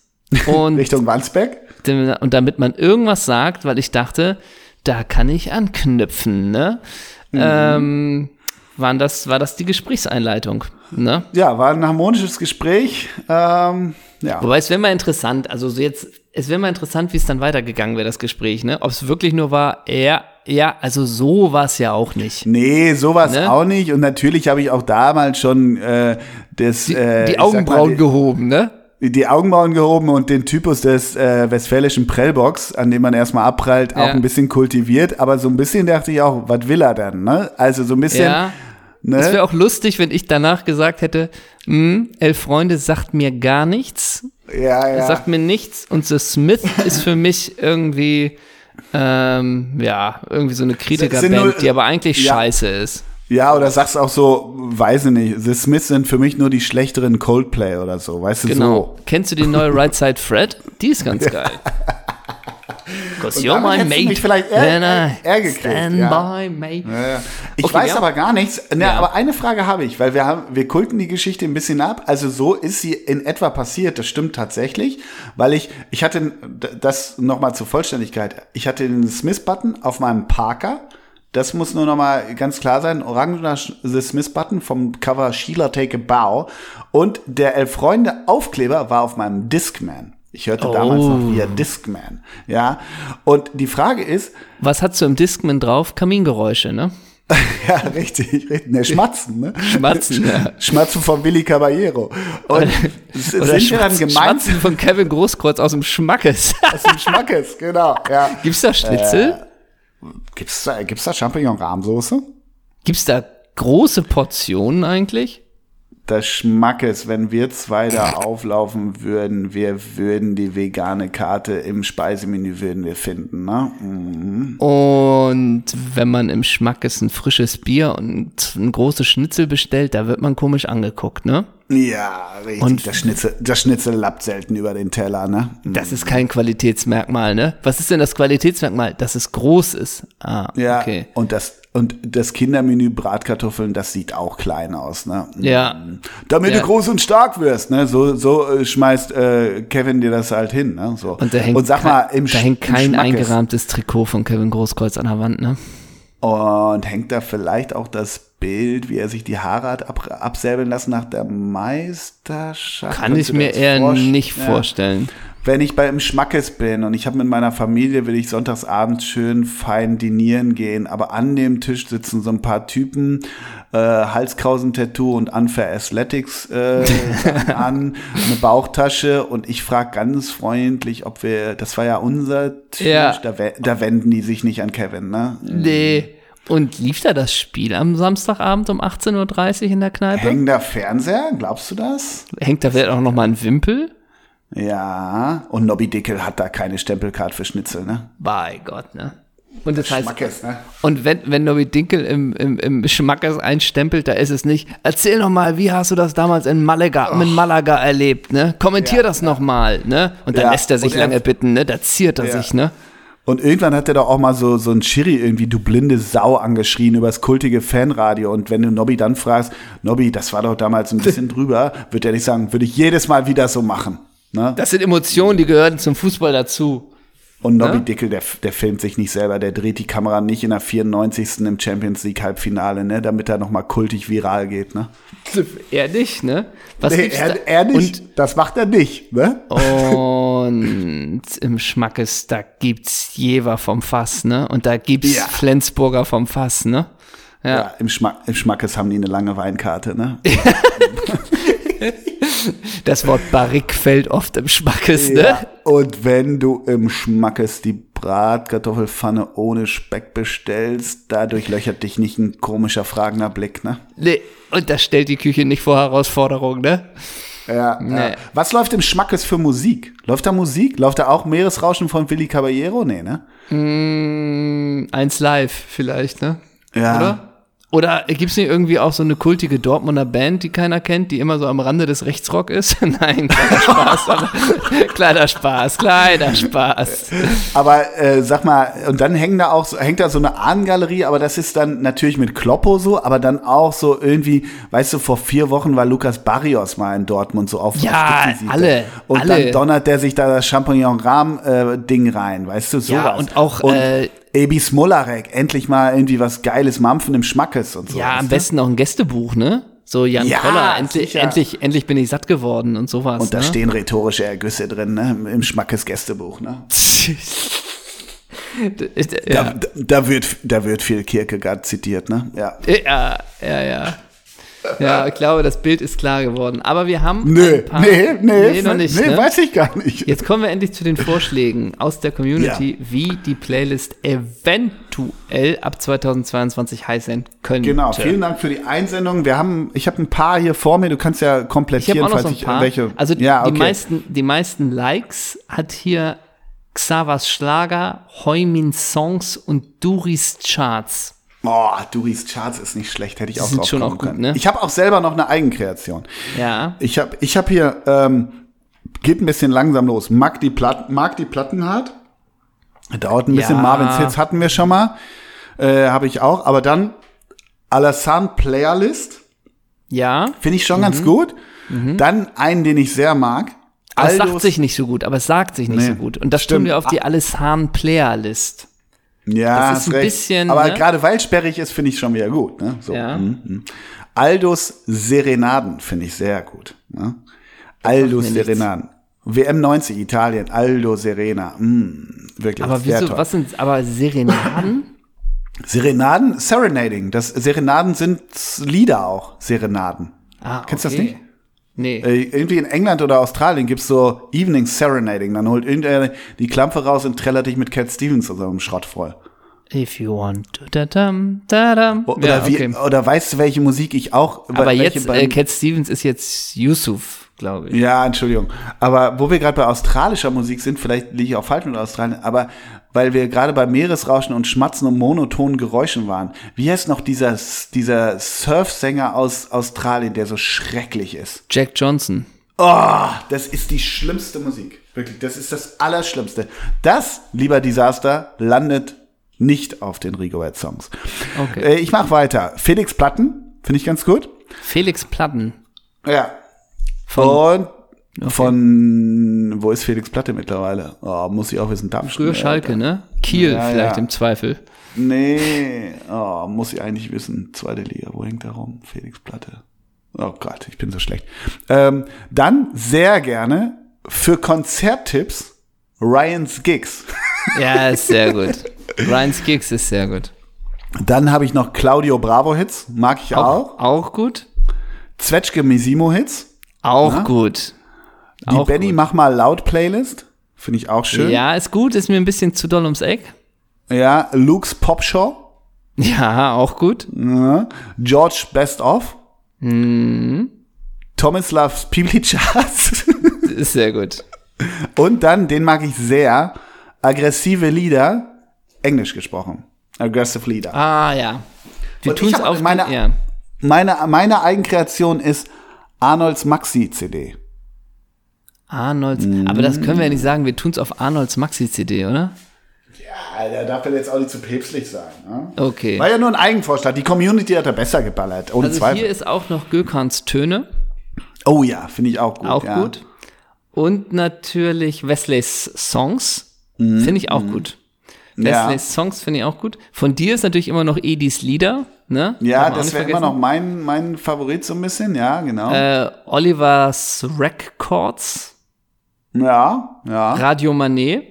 und Richtung Wandsbeck? und damit man irgendwas sagt, weil ich dachte, da kann ich anknüpfen, ne? Ähm, waren das, war das die Gesprächseinleitung, ne? Ja, war ein harmonisches Gespräch. Ähm, ja. Wobei es wäre mal interessant, also so jetzt, es wäre mal interessant, wie es dann weitergegangen wäre, das Gespräch, ne? Ob es wirklich nur war, ja, ja, also so war es ja auch nicht. Nee, sowas Ne? auch nicht. Und natürlich habe ich auch damals schon äh, das, Die, äh, die sag mal, Augenbrauen gehoben, ne? die, Augenbrauen gehoben und den Typus des äh, westfälischen Prellbox, an dem man erstmal abprallt, auch Ja. ein bisschen kultiviert. Aber so ein bisschen dachte ich auch, was will er denn? Ne? Also so ein bisschen. Ja. Es Ne? wäre auch lustig, wenn ich danach gesagt hätte, hm, Elf Freunde sagt mir gar nichts, Ja, ja. sagt mir nichts und The Smith ist für mich irgendwie, ähm, ja, irgendwie so eine Kritikerband, die aber eigentlich ja. scheiße ist. Ja, oder sagst auch so, weiß ich nicht, The Smiths sind für mich nur die schlechteren Coldplay oder so, weißt du, Genau. Kennst du die neue Right Side Fred? Die ist ganz geil. Cause you're my mate. mich vielleicht eher- when I eher gekriegt, stand ja. by me. so. Ja, ja. Ich Okay, weiß aber gar nichts. Ja. Aber eine Frage habe ich, weil wir haben, wir kulten die Geschichte ein bisschen ab. Also so ist sie in etwa passiert. Das stimmt tatsächlich, weil ich, ich hatte das nochmal zur Vollständigkeit. Ich hatte den Smith-Button auf meinem Parker. Das muss nur noch mal ganz klar sein. Orangener The Smith-Button vom Cover Sheila Take a Bow. Und der Elf Freunde Aufkleber war auf meinem Discman. Ich hörte damals Oh. noch via Discman. Ja. Und die Frage ist, Was hast du im Discman drauf? Kamingeräusche, ne? ja, richtig, richtig, ne, Schmatzen, ne? Schmatzen, ja. Schmatzen von Willy Caballero. Und s- Oder sind wir dann Schmatzen, gemeint Schmatzen von Kevin Großkreuz aus dem Schmackes. aus dem Schmackes, genau, ja. Gibt's da Schnitzel? Äh, Gibt's da, gibt's da Champignon-Rahmsoße? Gibt's da große Portionen eigentlich? Das Schmackes, wenn wir zwei da auflaufen würden, wir würden die vegane Karte im Speisemenü würden wir finden, ne? Mhm. Und wenn man im Schmackes ein frisches Bier und ein großes Schnitzel bestellt, da wird man komisch angeguckt, ne? Ja, richtig. Und- das Schnitzel, das Schnitzel lappt selten über den Teller, ne? Das ist kein Qualitätsmerkmal, ne? Was ist denn das Qualitätsmerkmal? Dass es groß ist. Ah, Ja, okay. und das und das Kindermenü Bratkartoffeln, das sieht auch klein aus, ne? Ja. Damit Ja. du groß und stark wirst, ne? So so äh, schmeißt äh, Kevin dir das halt hin, ne? So. Und da hängt, sag mal im da hängt kein eingerahmtes Trikot von Kevin Großkreuz an der Wand, ne? Und hängt da vielleicht auch das Bild, wie er sich die Haare hat ab, absäbeln lassen nach der Meisterschaft? Kann ich mir eher nicht Ja. vorstellen. Wenn ich bei im Schmackes bin und ich habe mit meiner Familie, will ich sonntagsabends schön fein dinieren gehen, aber an dem Tisch sitzen so ein paar Typen, äh, Halskrausen-Tattoo und Unfair Athletics äh, an, eine Bauchtasche und ich frage ganz freundlich, ob wir, das war ja unser Tisch, Ja. da, da wenden die sich nicht an Kevin, ne? Nee. Und lief da das Spiel am Samstagabend um 18.30 Uhr in der Kneipe? Hängen da Fernseher, glaubst du das? Hängt da vielleicht auch noch mal ein Wimpel? Ja, und Nobby Dickel hat da keine Stempelcard für Schnitzel, ne? Bei Gott, ne? Und das heißt, Schmackes, ne? und wenn, wenn Nobby Dinkel im, im, im Schmackes einstempelt, da ist es nicht, erzähl noch mal, wie hast du das damals in Malaga, in Malaga erlebt, ne? Kommentier Ja, das noch mal, ne? Und dann Ja, lässt er sich lange bitten, ne? Da ziert er Ja. sich, ne? Und irgendwann hat er doch auch mal so, so ein Chiri irgendwie, du blinde Sau, angeschrien übers kultige Fanradio. Und wenn du Nobby dann fragst, Nobby, das war doch damals ein bisschen drüber, wird er nicht sagen, würde ich jedes Mal wieder so machen. Ne? Das sind Emotionen, die gehören zum Fußball dazu. Und Nobby Ja. Dickel, der, der filmt sich nicht selber, der dreht die Kamera nicht in der 94. im Champions League Halbfinale, ne, damit er nochmal kultig viral geht, ne? Er nicht, ne? Was Nee, er, er nicht, das macht er nicht, ne? Und im Schmackes, da gibt's Jever vom Fass, ne? Und da gibt's Ja. Flensburger vom Fass, ne? Ja, im, Schmack, im Schmackes haben die eine lange Weinkarte, ne? Das Wort Barrique fällt oft im Schmackes, ne? Ja, und wenn du im Schmackes die Bratkartoffelpfanne ohne Speck bestellst, da durchlöchert dich nicht ein komischer fragender Blick, ne? Nee, und das stellt die Küche nicht vor Herausforderungen, ne? Ja, Nee. ja. Was läuft im Schmackes für Musik? Läuft da Musik? Läuft da auch Meeresrauschen von Willy Caballero? Nee, ne? Mm, eins live vielleicht, ne? Ja. Oder? Oder gibt's nicht irgendwie auch so eine kultige Dortmunder Band, die keiner kennt, die immer so am Rande des Rechtsrock ist? Nein, kleiner Spaß. aber- kleiner Spaß, kleiner Spaß. Aber äh, sag mal, und dann hängen da auch so, hängt da so eine Ahnengalerie, aber das ist dann natürlich mit Kloppo so, aber dann auch so irgendwie, weißt du, vor vier Wochen war Lukas Barrios mal in Dortmund so auf Ja, auf alle, Und alle. dann donnert der sich da das Champignon-Rahm-Ding rein, weißt du, sowas. Ja, und auch, und äh, Ebi Smolarek, endlich mal irgendwie was Geiles Mampfen im Schmackes und so. Ja, am besten noch ein Gästebuch, ne? So Jan Ja, Koller, endlich, sicher. endlich, endlich bin ich satt geworden und sowas. Und da ne? stehen rhetorische Ergüsse drin, ne? Im Schmackes Gästebuch, ne? ja. Da, da, wird, da wird viel Kierkegaard zitiert, ne? Ja. ja, ja, ja. Ja, ich glaube, das Bild ist klar geworden. Aber wir haben. Nö, paar, nee, nee, nee, noch nicht. nee, ne? weiß ich gar nicht. Jetzt kommen wir endlich zu den Vorschlägen aus der Community, wie die Playlist eventuell ab 2022 heißen könnte. Genau, vielen Dank für die Einsendung. Wir haben, ich habe ein paar hier vor mir, du kannst ja Ich komplettieren, habe auch noch falls so ein ich paar. welche. Also ja, die, okay. meisten, die meisten Likes hat hier Xavas Schlager, Heumin Songs und Duris Charts. Oh, Duris Charts ist nicht schlecht, hätte ich Die auch drauf schon auch gut, können. ne? Ich habe auch selber noch eine Eigenkreation. Ja. Ich habe ich hab hier, ähm, geht ein bisschen langsam los. Mag die, Platten, mag die Platten hart. Dauert ein bisschen. Ja. Marvin's Hits hatten wir schon mal. Äh, habe ich auch. Aber dann Alassane Playlist. Ja. Finde ich schon Mhm. ganz gut. Dann einen, den ich sehr mag. Aber es sagt sich nicht so gut, aber es sagt sich nicht Nee, so gut. Und das stimmt. tun wir auf die Alessan Player List. Ja, Das ist ein recht. bisschen, Aber ne? gerade weil sperrig ist, finde ich schon wieder gut. Ne? So. Ja. mhm. Aldous Serenaden finde ich sehr gut. Ne? Nichts. Serenaden. WM 90 Italien, Aldo Serena. Mm, wirklich. Aber wieso, toll. was sind, aber Serenaden? Serenaden, Serenading. Das Serenaden sind Lieder auch. Serenaden. Ah, Kennst du das okay. nicht? Nee. Äh, irgendwie in England oder Australien gibt's so Evening Serenading. Dann holt irgendeiner die Klampe raus und trällert dich mit Cat Stevens oder so einem Schrott voll. If you want to da dam, da dam. Oder, ja, wie, okay. oder weißt du, welche Musik ich auch. Aber jetzt, äh, Cat Stevens ist jetzt Yusuf, glaube ich. Ja, Entschuldigung. Aber wo wir gerade bei australischer Musik sind, vielleicht liege ich auch falsch mit Australien, aber weil wir gerade bei Meeresrauschen und Schmatzen und monotonen Geräuschen waren. Wie heißt noch dieser, dieser Surfsänger aus Australien, der so schrecklich ist? Jack Johnson. Oh, das ist die schlimmste Musik. Wirklich, das ist das Allerschlimmste. Das, lieber Desaster, landet nicht auf den Rigobert Songs. Okay. Äh, ich mach weiter. Felix Platten, finde ich ganz gut. Felix Platten. Ja. Von Und von, wo ist Felix Platte mittlerweile? Oh, muss ich auch wissen, Darmstadt. früher Schalke, ne? Kiel Ja, vielleicht ja. im Zweifel. Nee, oh, muss ich eigentlich wissen. Zweite Liga, wo hängt er rum? Felix Platte. Oh Gott, ich bin so schlecht. Ähm, dann sehr gerne für Konzerttipps Ryan's Gigs. Ja, ist sehr gut. Ryan's Gigs ist sehr gut. Dann habe ich noch Claudio Bravo Hits, mag ich auch. Auch, auch gut? Zwetschge Misimo Hits. Auch gut. Die Auch Benny gut. Mach mal laut Playlist. Finde ich auch schön. Ja, ist gut, ist mir ein bisschen zu doll ums Eck. ja Luke's Pop Show. Ja, auch gut. Ja. George Best Of. Mhm. Tomislav Pivlicas. Ist sehr gut. Und dann, den mag ich sehr, aggressive Lieder, englisch gesprochen. Aggressive Lieder. Ah, ja. Wir Und ich tun's hab auf die- meine- ja. Meine, meine Eigenkreation ist Arnolds Maxi-CD. Arnolds. Aber das können wir ja nicht sagen, wir tun's auf Arnolds Maxi-CD, oder? Alter, darf er jetzt auch nicht zu päpstlich sein. Ne? Okay. War ja nur ein Eigenvorschlag. Die Community hat er besser geballert, ohne Also Zweifel. hier ist auch noch Gökhans Töne, oh ja, finde ich auch gut. auch ja. gut. Und natürlich Wesleys Songs, Mhm. finde ich auch gut. Ja. Wesleys Songs finde ich auch gut. Von dir ist natürlich immer noch Edis Lieder, ne? Ja, das wäre immer noch mein, mein Favorit so ein bisschen, ja, genau. Äh, Olivers Records, ja, ja. Radio Manet.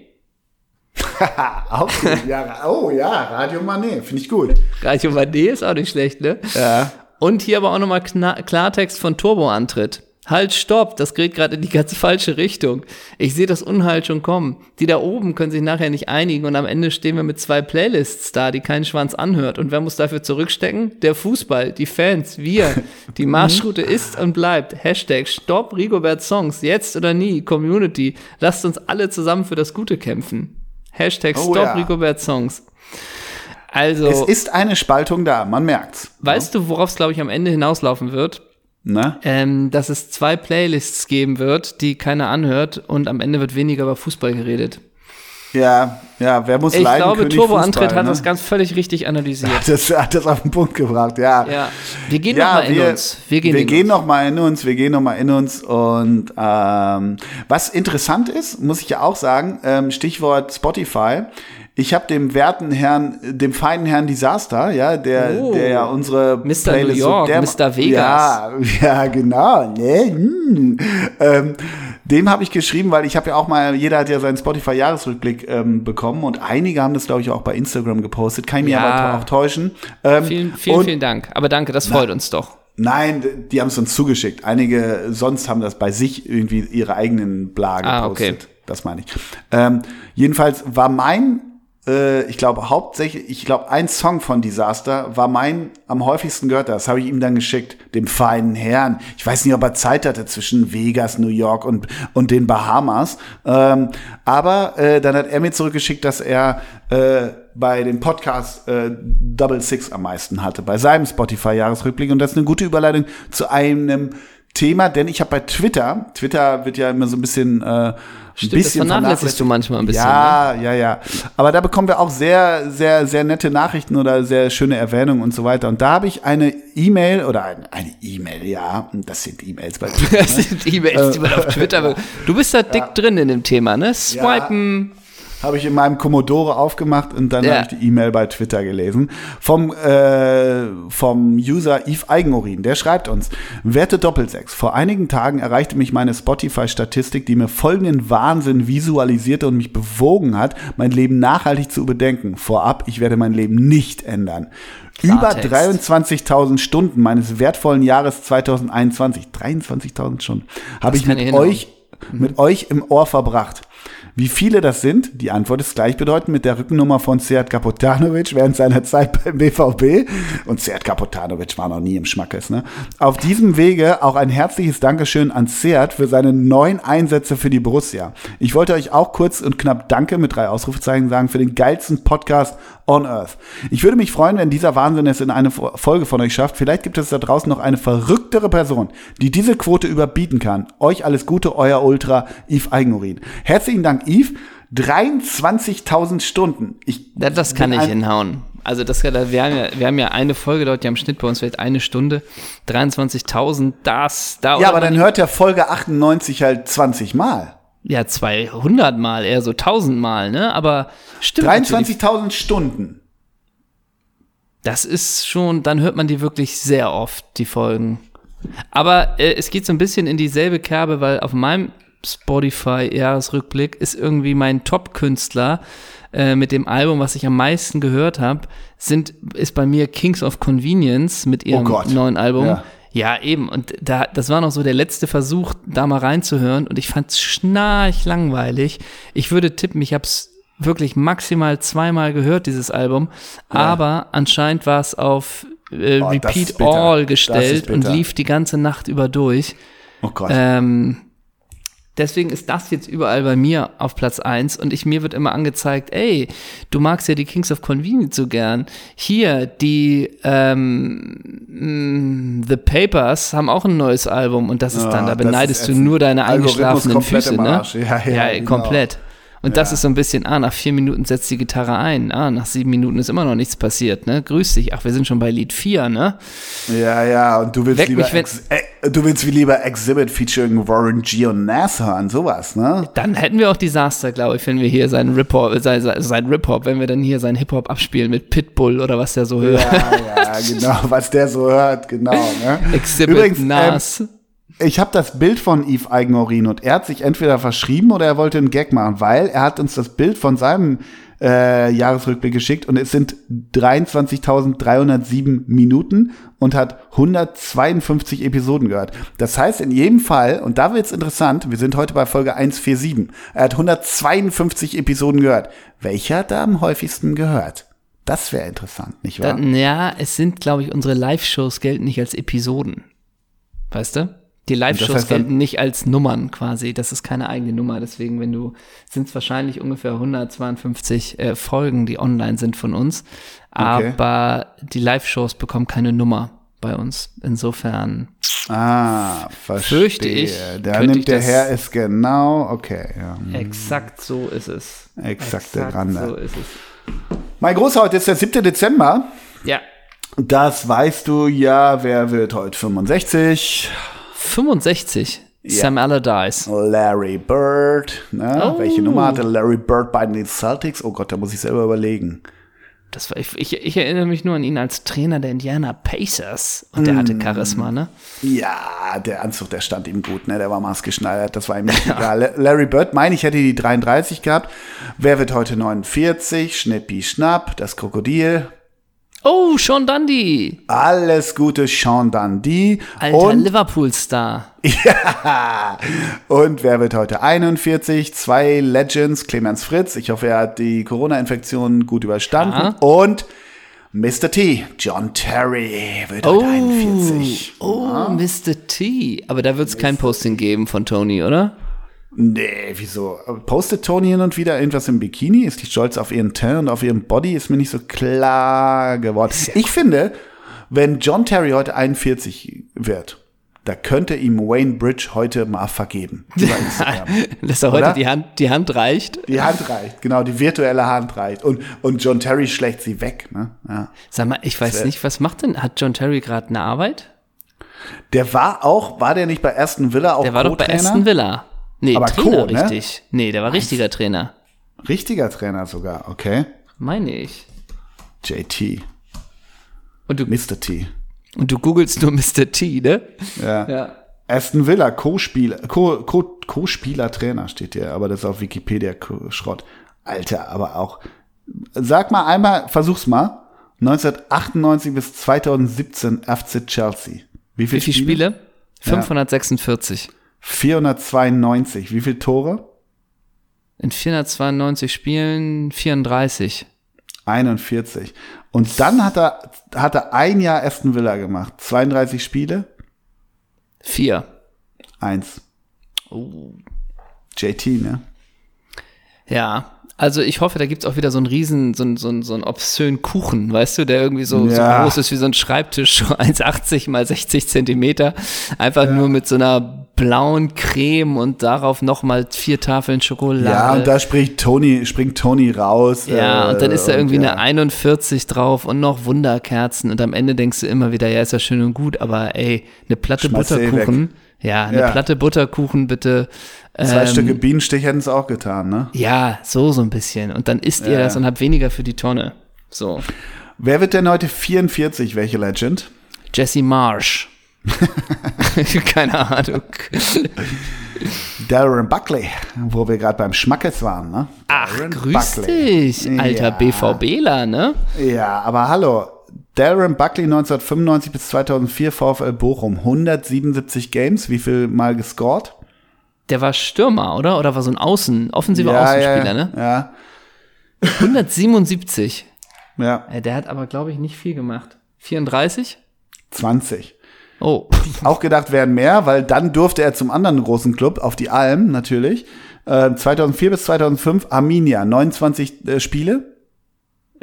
Auch gut, ja. Oh ja, Radio Manet, finde ich gut. Radio Manet ist auch nicht schlecht, ne? Ja. Und hier aber auch nochmal Klartext von Turbo-Antritt. Halt, stopp, das geht gerade in die ganz falsche Richtung. Ich sehe das Unheil schon kommen. Die da oben können sich nachher nicht einigen und am Ende stehen wir mit zwei Playlists da, die keinen Schwanz anhört. Und wer muss dafür zurückstecken? Der Fußball, die Fans, wir. Die Marschroute ist und bleibt. Hashtag Stopp Rigobert Songs, jetzt oder nie, Community. Lasst uns alle zusammen für das Gute kämpfen. Hashtag Oh Stop ja. Rigobert Songs. Also, Es ist eine Spaltung da, man merkt's. weißt du, worauf es, glaube ich, am Ende hinauslaufen wird? Ne? ähm, dass es zwei Playlists geben wird, die keiner anhört und am Ende wird weniger über Fußball geredet. Ja, ja, wer muss Ich leiden? glaube, König Turbo Antritt Fußball, hat ne? das ganz völlig richtig analysiert. Das hat das auf den Punkt gebracht, ja. Ja, wir gehen Ja, noch mal in uns. Wir gehen, wir in gehen uns. noch mal in uns, wir gehen noch mal in uns und ähm, was interessant ist, muss ich ja auch sagen, ähm, Stichwort Spotify. Ich habe dem werten Herrn, dem feinen Herrn Disaster, ja, der, Oh. der ja unsere Mr. New York, der, Mr. Vegas. Ja, ja, genau. Ne? Hm. Ähm, dem habe ich geschrieben, weil ich habe ja auch mal, jeder hat ja seinen Spotify-Jahresrückblick ähm, bekommen und einige haben das, glaube ich, auch bei Instagram gepostet. Kann ich mir Ja. aber auch täuschen. Ähm, Vielen, vielen, und- vielen Dank. Aber danke, das freut uns doch. Nein, die haben es uns zugeschickt. Einige sonst haben das bei sich irgendwie ihre eigenen Bla Ah, gepostet. okay. Das meine ich. Ähm, jedenfalls war mein, äh, ich glaube hauptsächlich, ich glaube ein Song von Disaster war mein am häufigsten gehört. Das habe ich ihm dann geschickt, dem feinen Herrn. Ich weiß nicht, ob er Zeit hatte zwischen Vegas, New York und und den Bahamas. Ähm, aber äh, dann hat er mir zurückgeschickt, dass er äh, bei dem Podcast äh, Double Six am meisten hatte, bei seinem Spotify-Jahresrückblick. Und das ist eine gute Überleitung zu einem Thema, denn ich habe bei Twitter, Twitter wird ja immer so ein bisschen, äh, ein Stimmt, das bisschen vernachlässigst du manchmal ein bisschen, ne? Ja, ja, ja. Aber da bekommen wir auch sehr, sehr, sehr nette Nachrichten oder sehr schöne Erwähnungen und so weiter. Und da habe ich eine E-Mail oder eine eine E-Mail, ja, das sind E-Mails bei Twitter. Das sind E-Mails, die man auf Twitter. Du bist da dick drin in dem Thema, ne? Swipen. Habe ich in meinem Commodore aufgemacht und dann Ja. habe ich die E-Mail bei Twitter gelesen. Vom, äh, vom User Yves Eigenurin. Der schreibt uns, werte Doppelsechs, vor einigen Tagen erreichte mich meine Spotify-Statistik, die mir folgenden Wahnsinn visualisierte und mich bewogen hat, mein Leben nachhaltig zu überdenken. Vorab, ich werde mein Leben nicht ändern. Über Klartext. 23.000 Stunden meines wertvollen Jahres 2021, 23.000 Stunden, habe ich mit euch, mit euch im Ohr verbracht. Wie viele das sind? Die Antwort ist gleichbedeutend mit der Rückennummer von Sead Kapotanovic während seiner Zeit beim BVB. Und Sead Kapotanovic war noch nie im Schmackes. Ne? Auf diesem Wege auch ein herzliches Dankeschön an Sead für seine neun Einsätze für die Borussia. Ich wollte euch auch kurz und knapp Danke mit drei Ausrufezeichen sagen für den geilsten Podcast on Earth. Ich würde mich freuen, wenn dieser Wahnsinn es in eine Folge von euch schafft. Vielleicht gibt es da draußen noch eine verrücktere Person, die diese Quote überbieten kann. Euch alles Gute, euer Ultra Yves Eigenurin. Herzlichen Dank, Yves. 23.000 Stunden. Ich Ja, das kann ich hinhauen. Also das, wir, haben ja, wir haben ja eine Folge dort, ja im Schnitt bei uns vielleicht eine Stunde. 23.000, das, da Ja, aber dann hört der Folge 98 halt 20 Mal. Ja, 200 Mal, eher so 1000 Mal, ne? Aber stimmt. natürlich. 23.000 Stunden. Das ist schon, dann hört man die wirklich sehr oft, die Folgen. Aber äh, es geht so ein bisschen in dieselbe Kerbe, weil auf meinem Spotify-Jahresrückblick ist irgendwie mein Top-Künstler äh, mit dem Album, was ich am meisten gehört habe, sind ist bei mir Kings of Convenience mit ihrem Oh neuen Album. Ja. Ja. eben. Und da, das war noch so der letzte Versuch, da mal reinzuhören. Und ich fand's schnarch langweilig. Ich würde tippen, ich hab's wirklich maximal zweimal gehört, dieses Album. Aber anscheinend war es auf äh, Oh, Repeat. All gestellt und lief die ganze Nacht über durch. Oh Gott. Ähm, deswegen ist das jetzt überall bei mir auf Platz 1 und ich, mir wird immer angezeigt, ey, du magst ja die Kings of Convenience so gern. Hier, die ähm, mh, The Papers haben auch ein neues Album und das ist Ja, dann, da beneidest du nur deine eingeschlafenen Füße, ne? Arsch. Ja, ja, genau. komplett. Und das ist so ein bisschen, ah, nach vier Minuten setzt die Gitarre ein. Ah, nach sieben Minuten ist immer noch nichts passiert, ne? Grüß dich. Ach, wir sind schon bei Lied 4, ne? Ja, ja, und du willst Weck lieber, mich, Ex äh, du willst wie lieber Exhibit featuring Warren G. und Nas hören, sowas, ne? Dann hätten wir auch Desaster, glaube ich, wenn wir hier seinen Rip-Hop, sein, sein, sein Rip-Hop, wenn wir dann hier seinen Hip-Hop abspielen mit Pitbull oder was der so hört. Ja, ja, genau, was der so hört, genau, ne? Exhibit Übrigens, ähm, Nas. Ich habe das Bild von Yves Eigenurin und er hat sich entweder verschrieben oder er wollte einen Gag machen, weil er hat uns das Bild von seinem äh, Jahresrückblick geschickt und es sind 23.307 Minuten und hat 152 Episoden gehört. Das heißt in jedem Fall, und da wird's interessant, wir sind heute bei Folge 147, er hat 152 Episoden gehört. Welcher hat er am häufigsten gehört? Das wäre interessant, nicht wahr? Dann, ja, es sind, glaube ich, unsere Live-Shows gelten nicht als Episoden. Weißt du? Die Live-Shows heißt dann- gelten nicht als Nummern quasi. Das ist keine eigene Nummer. Deswegen, wenn du, sind es wahrscheinlich ungefähr 152 äh, Folgen, die online sind von uns. Okay. Aber die Live-Shows bekommen keine Nummer bei uns. Insofern. Ah, verstehe. Fürchte ich, Der könnte ich nimmt der das- Herr ist genau, okay, ja. Exakt so ist es. Exakt der Grande. so ist es. Mein Großer, heute ist der 7. Dezember. Ja. Das weißt du ja, wer wird heute 65? 65. Sam Allardyce. Larry Bird. Ne? Oh. Welche Nummer hatte Larry Bird bei den Celtics? Oh Gott, da muss ich selber überlegen. Das war, ich, ich, ich erinnere mich nur an ihn als Trainer der Indiana Pacers. Und der hatte Charisma, ne? Ja, der Anzug, der stand ihm gut, ne? Der war maßgeschneidert, das war ihm nicht egal. Larry Bird, meine ich, hätte die 33 gehabt. Wer wird heute 49? Schnippi Schnapp, das Krokodil. Oh, Sean Dundee. Alles Gute, Sean Dundee. Alter Liverpool-Star. Ja. Und wer wird heute 41? Zwei Legends, Clemens Fritz. Ich hoffe, er hat die Corona-Infektion gut überstanden. Ja. Und Mr. T, John Terry, wird heute 41. Oh, Mr. T. Aber da wird es kein Posting geben von Tony, oder? Nee, wieso? Postet Tony hin und wieder irgendwas im Bikini? Ist die stolz auf ihren Teint und auf ihren Body? Ist mir nicht so klar geworden. Ich finde, wenn John Terry heute 41 wird, da könnte ihm Wayne Bridge heute mal vergeben. Dass er heute Oder? die Hand, die Hand reicht. Die Hand reicht, genau, die virtuelle Hand reicht. Und, und John Terry schlägt sie weg. Ne? Ja. Sag mal, ich weiß nicht, was macht denn, hat John Terry gerade eine Arbeit? Der war auch, war der nicht bei Aston Villa auch Der war doch bei? Aston Villa. Nee, Aber Trainer, Co, ne? richtig. Nee, der war richtiger Trainer. Richtiger Trainer sogar, okay. Meine ich. JT, Und du, Mr. T. und du googelst nur Mr. T, ne? Ja. Ja. Aston Villa, Co-Spieler, Co- Co- Co-Spieler, Trainer steht hier, aber das ist auf Wikipedia Co- Schrott. Alter, aber auch. Sag mal einmal, versuch's mal. 1998 bis 2017 FC Chelsea. Wie viele Wie viele Spiele? Ja. 546. 492. Wie viele Tore? In 492 Spielen 34. 41. Und dann hat er, hat er ein Jahr Aston Villa gemacht. 32 Spiele, 4. eins. Oh. JT, ne? Ja, also ich hoffe, da gibt's auch wieder so einen riesen, so einen, so einen, so einen obszönen Kuchen, weißt du, der irgendwie so, Ja. so groß ist wie so ein Schreibtisch, so 1,80 mal 60 Zentimeter, einfach nur mit so einer blauen Creme und darauf nochmal vier Tafeln Schokolade. Ja, und da springt Tony, springt Tony raus. Ja, äh, und dann ist da irgendwie ja. eine 41 drauf und noch Wunderkerzen und am Ende denkst du immer wieder, ja, ist ja schön und gut, aber ey, eine Platte Schmeiß Butterkuchen, ja, eine Ja. Platte Butterkuchen bitte. Zwei ähm, Stücke Bienenstich hätten es auch getan, ne? Ja, so, so ein bisschen. Und dann isst ihr Ja. das und habt weniger für die Tonne. So. Wer wird denn heute 44? Welche Legend? Jesse Marsh. Keine Ahnung. Darren Buckley, wo wir gerade beim Schmackes waren, ne? Ach, Darren grüß Buckley. dich, alter Ja. BVBler, ne? Ja, aber hallo. Darren Buckley 1995 bis 2004 VfL Bochum. 177 Games. Wie viel mal gescored? Der war Stürmer, oder? Oder war so ein Außen, offensiver Außenspieler, ja, ne? Ja, 177. ja. Äh, Der hat aber, glaube ich, nicht viel gemacht. 34? 20. Oh. Auch gedacht wären mehr, weil dann durfte er zum anderen großen Club, auf die Alm natürlich. Äh, 2004 bis 2005 Arminia, 29 äh, Spiele,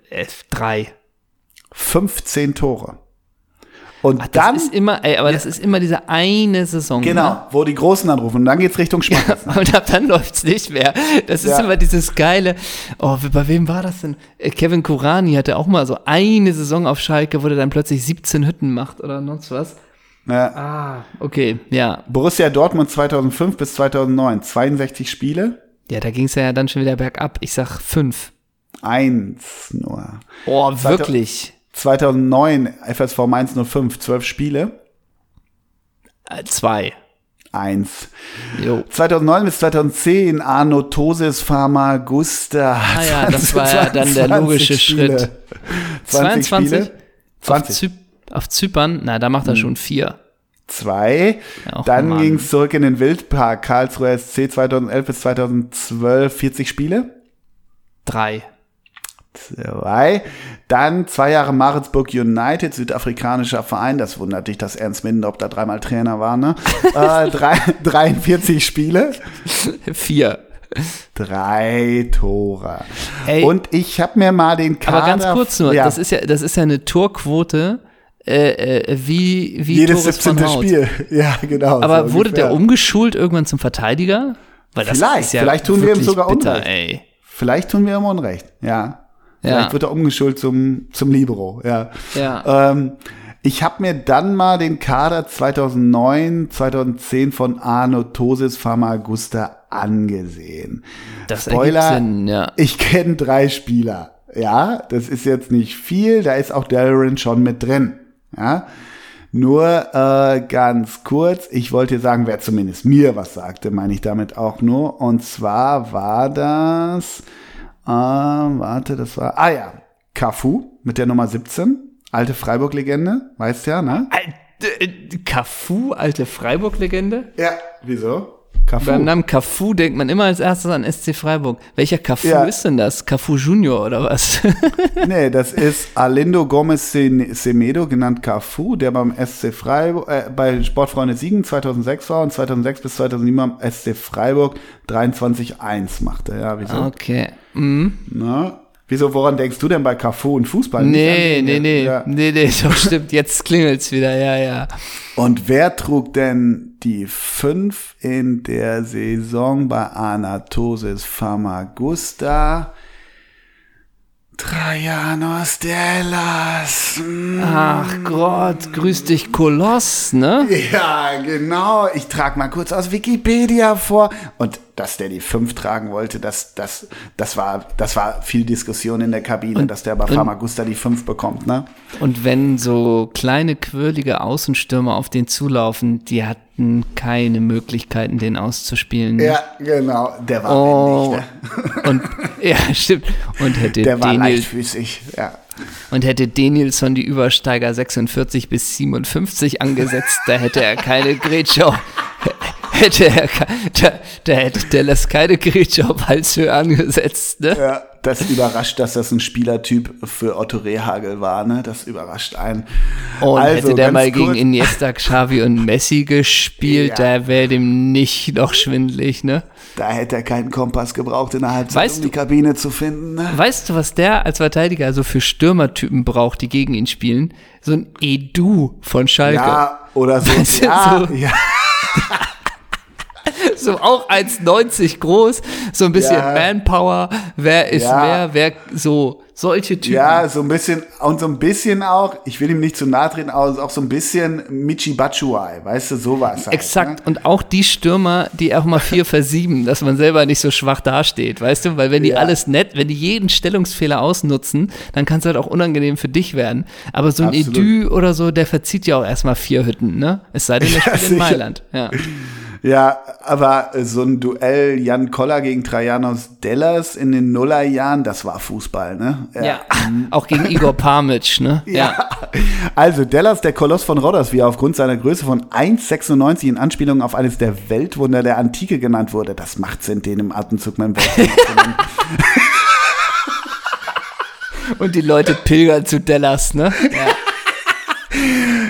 Äh, drei. 15 Tore. Und Ach, das dann, ist immer, ey, aber das ist immer diese eine Saison. Ne? genau, wo die Großen anrufen. Und dann geht's Richtung Schmackes. Und ab dann läuft's nicht mehr. Das ist Ja. immer dieses geile. Oh, bei wem war das denn? Äh, Kevin Kurani hatte auch mal so eine Saison auf Schalke, wo der dann plötzlich 17 Hütten macht oder sonst was. Ja. Ah, okay, ja. Borussia Dortmund 2005 bis 2009, 62 Spiele, Ja, da ging's ja dann schon wieder bergab. Ich sag fünf. eins nur. Oh, wirklich? 2009 FSV Mainz 05, 12 Spiele, Äh, zwei. eins. Jo. 2009 bis 2010 Arno Tosis Pharma Gusta. Ah ja, das war ja dann der 20 logische Spiele. Schritt. 20 Spiele, Auf, 20. Zyp auf Zypern, na, da macht er schon vier. zwei. Ja, auch Dann ging es zurück in den Wildpark Karlsruhe SC 2011 bis 2012, 40 Spiele. Drei. Zwei. Dann zwei Jahre Maritzburg United, südafrikanischer Verein. Das wundert dich, dass Ernst Mindorp da dreimal Trainer war, ne? äh, drei, 43 Spiele, Vier. drei Tore. Ey. Und ich habe mir mal den Kader... Aber ganz kurz nur, ja, das ist ja, das ist ja eine Torquote, äh, äh, wie, wie jedes Torres 17. von Hout. Spiel. Ja, genau. Aber so wurde der ungefähr. umgeschult irgendwann zum Verteidiger? Weil das Vielleicht, ist ja vielleicht tun wir ihm sogar bitter, Unrecht. ey. Vielleicht tun wir ihm Unrecht, ja. Ja. Vielleicht wird er umgeschult zum, zum Libero, ja. Ja. Ähm, ich habe mir dann mal den Kader 2009, 2010 von Arno Tosis Famagusta angesehen. Das Spoiler, Sinn, ja. ich kenne drei Spieler. Ja, das ist jetzt nicht viel, da ist auch Darren schon mit drin. Ja, nur äh, ganz kurz, ich wollte sagen, wer zumindest mir was sagte, meine ich damit auch nur. Und zwar war das, äh, warte, das war, ah ja, Cafu mit der Nummer 17, alte Freiburg-Legende, weißt ja, ne? Alter, äh, Cafu, alte Freiburg-Legende? Ja, wieso? Cafu. Beim Namen Cafu denkt man immer als erstes an SC Freiburg. Welcher Cafu Ja. ist denn das? Cafu Junior oder was? Nee, das ist Alindo Gomez Semedo, genannt Cafu, der beim SC Freiburg, äh, bei Sportfreunde Siegen 2006 war und 2006 bis 2007 beim SC Freiburg 23-1 machte. Ja, wieso? okay. Mhm. Na? Wieso, woran denkst du denn bei Cafu und Fußball? Nee, nee, nee. Ja. Nee, nee, doch stimmt. Jetzt klingelt's wieder, ja, ja. Und wer trug denn die 5 in der Saison bei Anatosis Famagusta? Trajanos Dellas. Mm. Ach Gott, grüß dich Koloss, ne? Ja, genau. Ich trage mal kurz aus Wikipedia vor. Und dass der die 5 tragen wollte, das, das, das, war, das war viel Diskussion in der Kabine, und, dass der bei Famagusta die 5 bekommt. Ne? Und wenn so kleine, quirlige Außenstürmer auf den zulaufen, die hatten keine Möglichkeiten, den auszuspielen. Ja, genau. Der war oh, männlich, ne? Und, ja, stimmt. Und hätte der war Daniel, leichtfüßig, ja. Und hätte Danielson die Übersteiger 46 bis 57 angesetzt, da hätte er keine Gretschau hätte er, da, da hätte Dallas keine Grätsche auf Halshöhe angesetzt, ne? Ja, das überrascht, dass das ein Spielertyp für Otto Rehagel war, ne? Das überrascht einen. Und also, hätte der mal gegen Iniesta, Xavi und Messi gespielt, ja. da wäre dem nicht noch schwindlig, ne? Da hätte er keinen Kompass gebraucht in der Halbzeit, weißt um die Kabine zu finden. Ne? Weißt du, was der als Verteidiger so für Stürmertypen braucht, die gegen ihn spielen? So ein Edu von Schalke. Ja, oder so. Weißt ja, so. ja. so auch 1,90 groß, so ein bisschen ja. Manpower, wer ist ja. wer, wer so solche Typen. Ja, so ein bisschen und so ein bisschen auch, ich will ihm nicht zu nahe treten, aber auch so ein bisschen Michi Batshuayi, weißt du, sowas. Halt, Exakt, ne? und auch die Stürmer, die auch mal vier versieben, dass man selber nicht so schwach dasteht, weißt du, weil wenn die ja. alles nett, wenn die jeden Stellungsfehler ausnutzen, dann kann es halt auch unangenehm für dich werden. Aber so ein Absolut. Edü oder so, der verzieht ja auch erstmal vier Hütten, ne? Es sei denn, der spielt in Mailand. Ja. Ja, aber so ein Duell Jan Koller gegen Trajanos Dellas in den Nullerjahren, das war Fußball, ne? Ja, ja auch gegen Igor Pamitsch, ne? Ja. ja. Also Dellas, der Koloss von Rhodos, wie er aufgrund seiner Größe von 1,96 in Anspielung auf eines der Weltwunder der Antike genannt wurde. Das macht Sinn, den im Atemzug mein Welt Und die Leute pilgern zu Dellas, ne? Ja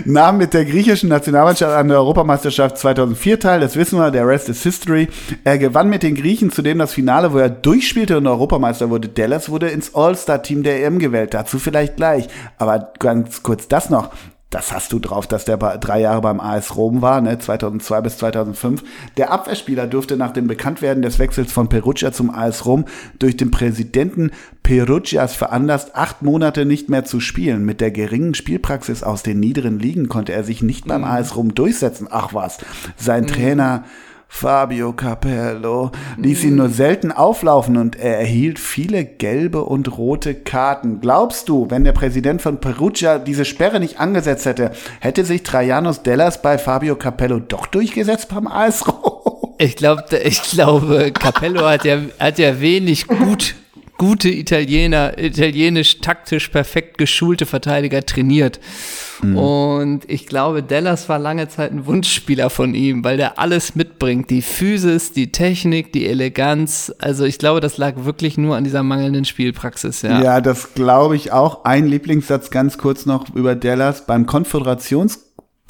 nahm mit der griechischen Nationalmannschaft an der Europameisterschaft 2004 teil. Das wissen wir, der Rest is History. Er gewann mit den Griechen zudem das Finale, wo er durchspielte und Europameister wurde. Dallas wurde ins All-Star-Team der EM gewählt. Dazu vielleicht gleich. Aber ganz kurz das noch das hast du drauf, dass der drei Jahre beim AS Rom war, ne, 2002 bis 2005. Der Abwehrspieler durfte nach dem Bekanntwerden des Wechsels von Perugia zum AS Rom durch den Präsidenten Perugias veranlasst, acht Monate nicht mehr zu spielen. Mit der geringen Spielpraxis aus den niederen Ligen konnte er sich nicht beim mhm. AS Rom durchsetzen. Ach was, sein mhm. Trainer Fabio Capello. Ließ ihn nur selten auflaufen und er erhielt viele gelbe und rote Karten. Glaubst du, wenn der Präsident von Perugia diese Sperre nicht angesetzt hätte, hätte sich Trajanos Dellas bei Fabio Capello doch durchgesetzt beim AS Ich glaube, ich glaube, Capello hat ja, hat ja wenig gut gute Italiener, italienisch taktisch perfekt geschulte Verteidiger trainiert. Mhm. Und ich glaube, Dallas war lange Zeit ein Wunschspieler von ihm, weil der alles mitbringt. Die Physis, die Technik, die Eleganz. Also ich glaube, das lag wirklich nur an dieser mangelnden Spielpraxis, ja. Ja, das glaube ich auch. Ein Lieblingssatz ganz kurz noch über Dallas. Beim Konföderations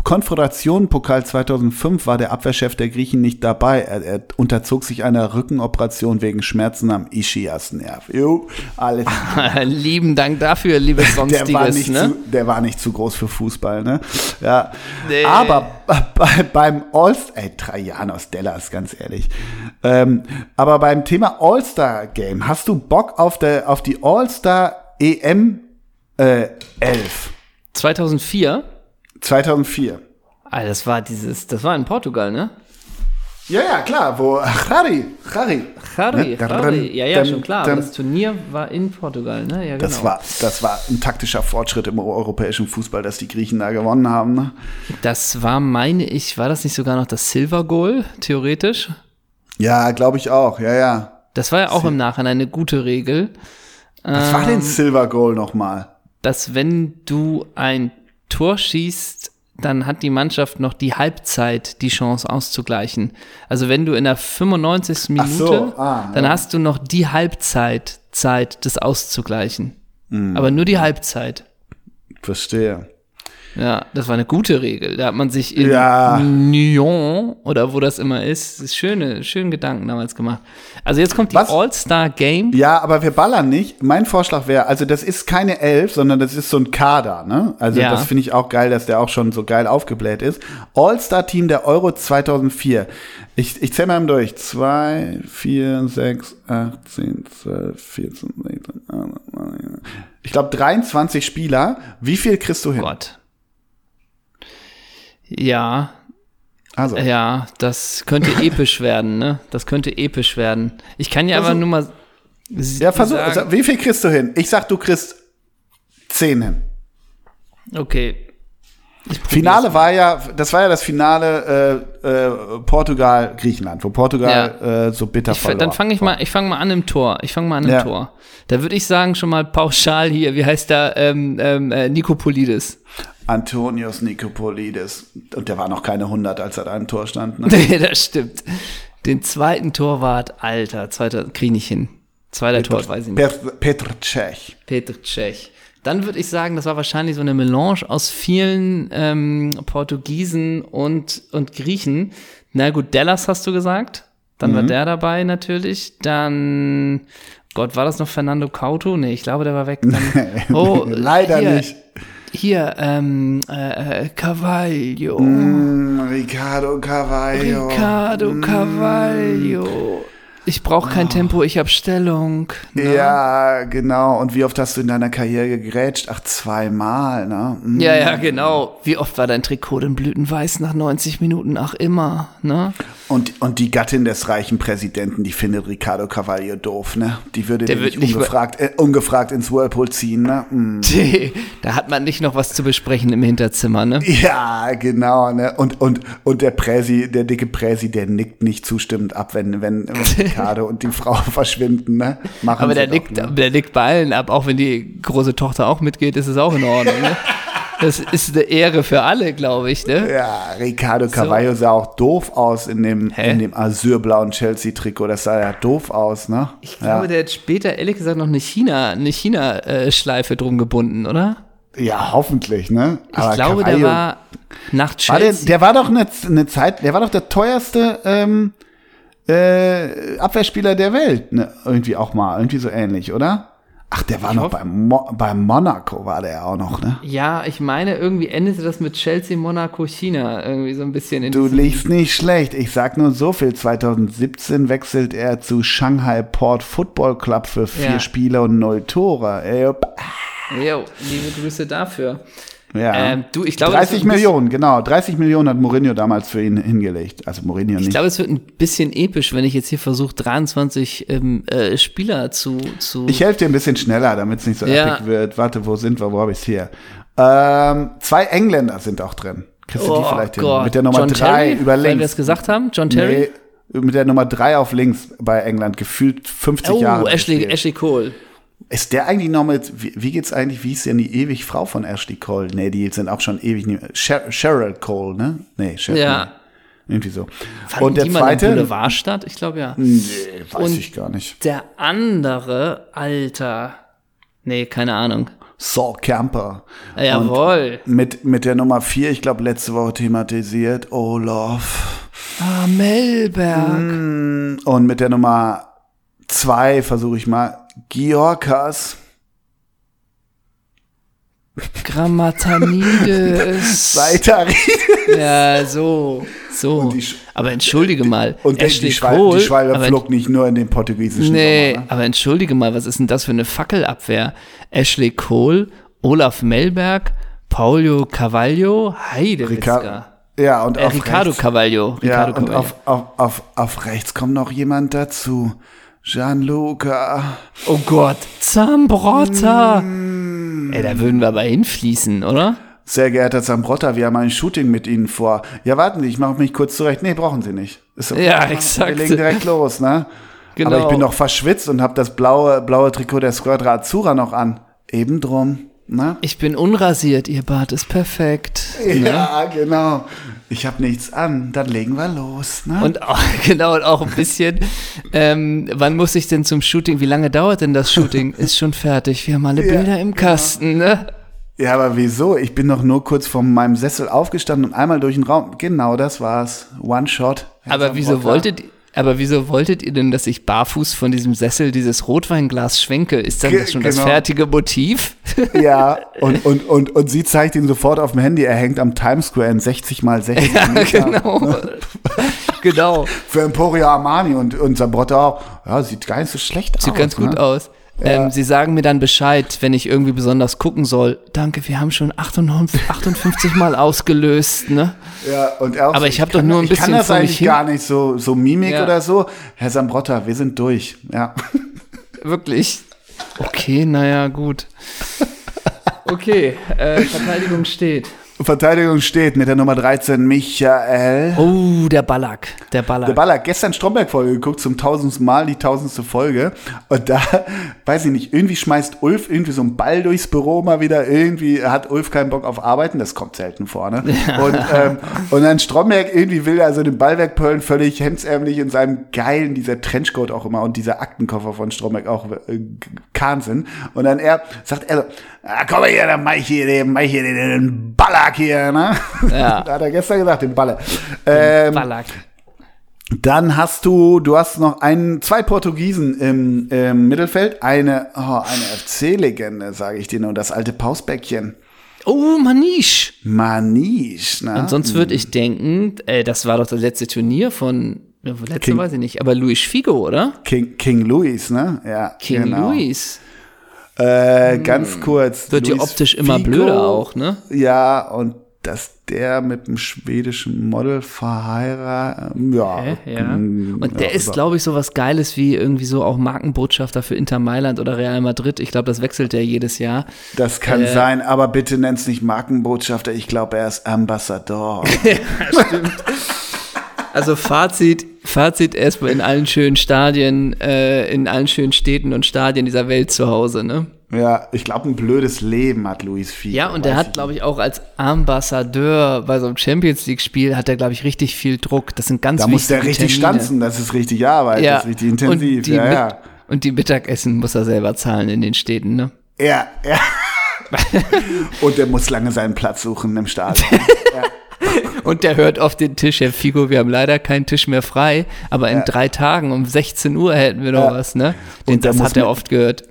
Konföderation Pokal 2005 war der Abwehrchef der Griechen nicht dabei. Er, er unterzog sich einer Rückenoperation wegen Schmerzen am Ischiasnerv. Jo, alles. Lieben Dank dafür, liebes Sonstiges. Der war nicht, ne? zu, der war nicht zu groß für Fußball, ne? Ja. Nee. Aber bei, beim All-Star, ey, Trajanos Dellas, ganz ehrlich. Ähm, aber beim Thema All-Star-Game, hast du Bock auf, der, auf die All-Star EM äh, 11? 2004? 2004. Ah, das war dieses, das war in Portugal, ne? Ja, ja, klar, wo Harry, Harry. Harry, ne? Harry. Ja, ja, schon klar. Aber das Turnier war in Portugal, ne? Ja, genau. Das war, das war ein taktischer Fortschritt im europäischen Fußball, dass die Griechen da gewonnen haben, ne? Das war, meine ich, war das nicht sogar noch das Silver Goal, theoretisch? Ja, glaube ich auch, ja, ja. Das war ja auch Sil im Nachhinein eine gute Regel. Was ähm, war denn ähm, Silver Goal nochmal? Dass wenn du ein Tor schießt, dann hat die Mannschaft noch die Halbzeit die Chance auszugleichen. Also wenn du in der 95. Minute, so, ah, dann ja. hast du noch die Halbzeit Zeit, das auszugleichen. Mhm. Aber nur die Halbzeit. Verstehe. Ja, das war eine gute Regel. Da hat man sich in ja. Nyon oder wo das immer ist, ist schöne, schönen Gedanken damals gemacht. Also jetzt kommt die All-Star Game. Ja, aber wir ballern nicht. Mein Vorschlag wäre, also das ist keine Elf, sondern das ist so ein Kader, ne? Also ja. das finde ich auch geil, dass der auch schon so geil aufgebläht ist. All-Star Team der Euro 2004. Ich, ich zähle mal durch. 2, 4, 6, 8, 10, 12, 14, 16, 18, ich glaube 23 Spieler. Wie viel kriegst du hin? Gott. Ja. Also, Ja, das könnte episch werden, ne? Das könnte episch werden. Ich kann ja aber nur mal. ja, versuch, sagen- sag, wie viel kriegst du hin? Ich sag, du kriegst 10 hin. Okay. Finale war ja, das war ja das Finale äh, äh, Portugal-Griechenland, wo Portugal äh, so bitter Ich, verlor. dann fange ich mal, ich fange mal an im Tor. Ich fange mal an im Ja. Tor. Da würde ich sagen schon mal pauschal hier, wie heißt da, ähm, ähm, äh, Nikopolidis. Antonios Nikopolidis. Und der war noch keine 100, als er da im Tor stand. Ne? Nee, das stimmt. Den zweiten Torwart, Alter, zweiter, krieg ich nicht hin. Zweiter Torwart, weiß ich nicht. Petr, Petr Cech. Petr Cech. Dann würde ich sagen, das war wahrscheinlich so eine Melange aus vielen ähm, Portugiesen und, und Griechen. Na gut, Dallas hast du gesagt. Dann Mhm. war der dabei natürlich. Dann, Gott, war das noch Fernando Couto? Nee, ich glaube, der war weg. Dann, oh, Leider hier, nicht. Hier, ähm, äh, äh, Carvalho. Mm, Ricardo Carvalho. Ricardo Carvalho. Ich brauche kein Tempo, ich habe Stellung. Ne? Ja, genau. Und wie oft hast du in deiner Karriere gegrätscht? Ach, zweimal, ne? Mm. Ja, ja, genau. Wie oft war dein Trikot denn blütenweiß nach 90 Minuten? Ach, immer, ne? Und, und die Gattin des reichen Präsidenten, die findet Ricardo Carvalho doof, ne? Die würde den nicht ungefragt, äh, ungefragt ins Whirlpool ziehen, ne? Mm. Da hat man nicht noch was zu besprechen im Hinterzimmer, ne? Ja, genau, ne? Und, und, und der Präsi, der dicke Präsi, der nickt nicht zustimmend ab, wenn, wenn, wenn Ricardo und die Frau verschwinden, ne? Machen Aber der nickt, ne? der nickt bei allen ab, auch wenn die große Tochter auch mitgeht, ist es auch in Ordnung, ne? Das ist eine Ehre für alle, glaube ich, ne? Ja, Ricardo Carvalho sah auch doof aus in dem, Hä? in dem azurblauen Chelsea-Trikot. Das sah ja doof aus, ne? Ich glaube, ja. der hat später, ehrlich gesagt, noch eine China, eine China-Schleife drum gebunden, oder? ja, hoffentlich, ne? Ich glaube, der war nach War der, Chelsea. der war doch eine, eine Zeit, der war doch der teuerste ähm, äh, Abwehrspieler der Welt, ne? Irgendwie auch mal, irgendwie so ähnlich, oder? Ach, der war noch hoffe- beim, Mo beim Monaco, war der auch noch, ne? ja, ich meine, irgendwie endete das mit Chelsea, Monaco, China. Irgendwie so ein bisschen in Du liegst nicht schlecht. Ich sag nur so viel. 2017 wechselt er zu Shanghai Port Football Club für vier Ja. Spiele und null Tore. Ey. Jo, liebe Grüße dafür. Ja. Ähm, du, ich glaube, das 30 ist ein bisschen- Millionen, genau. 30 Millionen hat Mourinho damals für ihn hingelegt. Also Mourinho Ich nicht. glaube, es wird ein bisschen episch, wenn ich jetzt hier versuche, 23 ähm, äh, Spieler zu, zu Ich helfe dir ein bisschen schneller, damit es nicht so Ja. epic wird. Warte, wo sind wir? Wo habe ich es hier? Ähm, zwei Engländer sind auch drin. Kriegst du die Oh vielleicht hin? Gott. Mit der Nummer John drei Terry, über Weil wir links. es gesagt haben, John Terry. Nee, mit der Nummer drei auf links bei England. Gefühlt 50 oh, Jahre. Ashley, gespielt. Ashley Cole. Ist der eigentlich noch mit, wie, wie geht's eigentlich, wie ist denn die ewig Frau von Ashley Cole? Nee, die sind auch schon ewig mehr. Sher Cheryl Cole, ne? Nee, Cheryl. Ja. nee. Irgendwie so. Fanden Und der die mal im zweite, Boulevard statt? Ich glaube ja. nee, weiß Und- ich gar nicht. Der andere, Alter. Nee, keine Ahnung. Saul Camper. Ja, Jawohl. Mit, mit der Nummer vier, ich glaube, letzte Woche thematisiert, Olaf. Ah, Melberg. Mm, Und mit der Nummer zwei versuche ich mal, Georkas. Grammatanides. Seitari. ja, so. So. aber entschuldige mal. Und Ashley die, Schwal Cole, die Schwalbe flog nicht nur in den portugiesischen Nee, Sommer. Ne? aber entschuldige mal, was ist denn das für eine Fackelabwehr? Ashley Cole, Olaf Melberg, Paulio Carvalho, Heidewitzka. Ja, und Äh, auf Ricardo rechts, Carvalho. ja, Ricardo und Carvalho. auf, auf, auf, auf rechts kommt noch jemand dazu. Gianluca. oh Gott, Zambrotta. Mm. Ey, da würden wir aber hinfließen, oder? Sehr geehrter Zambrotta, wir haben ein Shooting mit Ihnen vor. Ja, warten Sie, ich mache mich kurz zurecht. Nee, brauchen Sie nicht. Ist okay. Ja, Wir exakt. legen direkt los, ne? Genau. Aber ich bin doch verschwitzt und habe das blaue, blaue Trikot der Squadra Azzurra noch an. Eben drum, ne? Ich bin unrasiert, ihr Bart ist perfekt. Ja, genau. Ich habe nichts an. Dann legen wir los, ne? Und auch, genau, und auch ein bisschen, ähm, wann muss ich denn zum Shooting, wie lange dauert denn das Shooting? Ist schon fertig, wir haben alle Ja, Bilder im Kasten, ne? Ja, aber wieso? Ich bin doch nur kurz von meinem Sessel aufgestanden und einmal durch den Raum. Genau, das war's. One Shot. Aber wieso wolltet aber wieso wolltet ihr denn, dass ich barfuß von diesem Sessel dieses Rotweinglas schwenke? Ist dann Ge- das schon das genau. fertige Motiv? Ja, und, und, und, und sie zeigt ihn sofort auf dem Handy. Er hängt am Times Square in 60 mal 60 ja, Meter. genau. genau. Für Emporio Armani und, und Zambrotta auch. Ja, sieht gar nicht so schlecht aus. Sieht ganz gut ne? aus. Ähm, sie sagen mir dann Bescheid, wenn ich irgendwie besonders gucken soll. Danke, wir haben schon 58, 58 Mal ausgelöst, ne? Ja, und auch Aber ich hab kann- doch nur ein Ich kann bisschen das eigentlich hin- gar nicht, so, so Mimik Ja. oder so. Herr Sambrotta, wir sind durch. Ja. Wirklich. Okay, naja, gut. Okay, äh, Verteidigung steht. Verteidigung steht mit der Nummer 13 Michael. Oh, der Ballack. Der Ballack. Der Baller, gestern Stromberg-Folge geguckt, zum tausendsten Mal, die tausendste Folge. Und da, weiß ich nicht, irgendwie schmeißt Ulf irgendwie so einen Ball durchs Büro mal wieder. Irgendwie hat Ulf keinen Bock auf Arbeiten, das kommt selten vor, ne? Und, ähm, und dann Stromberg irgendwie will er so den Ball wegpöllen, völlig hemdsärmlich in seinem geilen, dieser Trenchcoat auch immer und dieser Aktenkoffer von Stromberg auch äh, Kahnsinn. Und dann er, sagt er so, ah, komm mal hier, dann mach ich hier den, mach ich hier den, den Ballack hier, ne? Ja. da hat er gestern gesagt, den Baller. Ähm, Ballack. dann hast du, du hast noch einen, zwei Portugiesen im, im Mittelfeld, eine, oh, eine FC-Legende, sage ich dir nur, das alte Pausbäckchen. Oh, Manish. Manisch, ne? Und sonst würde ich denken, äh, das war doch das letzte Turnier von, letzte King- weiß ich nicht, aber Luis Figo, oder? King, King Louis, ne? Ja, King genau. Louis. Äh, ganz kurz. Wird ja Luis optisch immer Figo, blöder auch, ne? Ja, und dass der mit einem schwedischen Model verheiratet, ja. Hä? Ja. mm, Und der ja, ist, glaube ich, so was Geiles wie irgendwie so auch Markenbotschafter für Inter Mailand oder Real Madrid. Ich glaube, das wechselt der jedes Jahr. Das kann äh, sein, aber bitte nenn's nicht Markenbotschafter, ich glaube, er ist Ambassador. Also Fazit, Fazit erstmal in allen schönen Stadien, äh, in allen schönen Städten und Stadien dieser Welt zu Hause, ne? Ja, ich glaube, ein blödes Leben hat Luis Figo. Ja, und der weiß hat, glaube ich, auch als Ambassadeur bei so einem Champions League-Spiel hat er, glaube ich, richtig viel Druck. Das sind ganz Da muss der richtig Termine. stanzen, das ist richtig Arbeit, das ist richtig intensiv. Und die, ja, Mit- ja. und die Mittagessen muss er selber zahlen in den Städten, ne? ja, ja. und der muss lange seinen Platz suchen im Stadion. Und der hört auf den Tisch, Herr Figo, wir haben leider keinen Tisch mehr frei, aber in drei Tagen um 16 Uhr hätten wir noch Ja. was, ne? Den Und muss hat er oft gehört.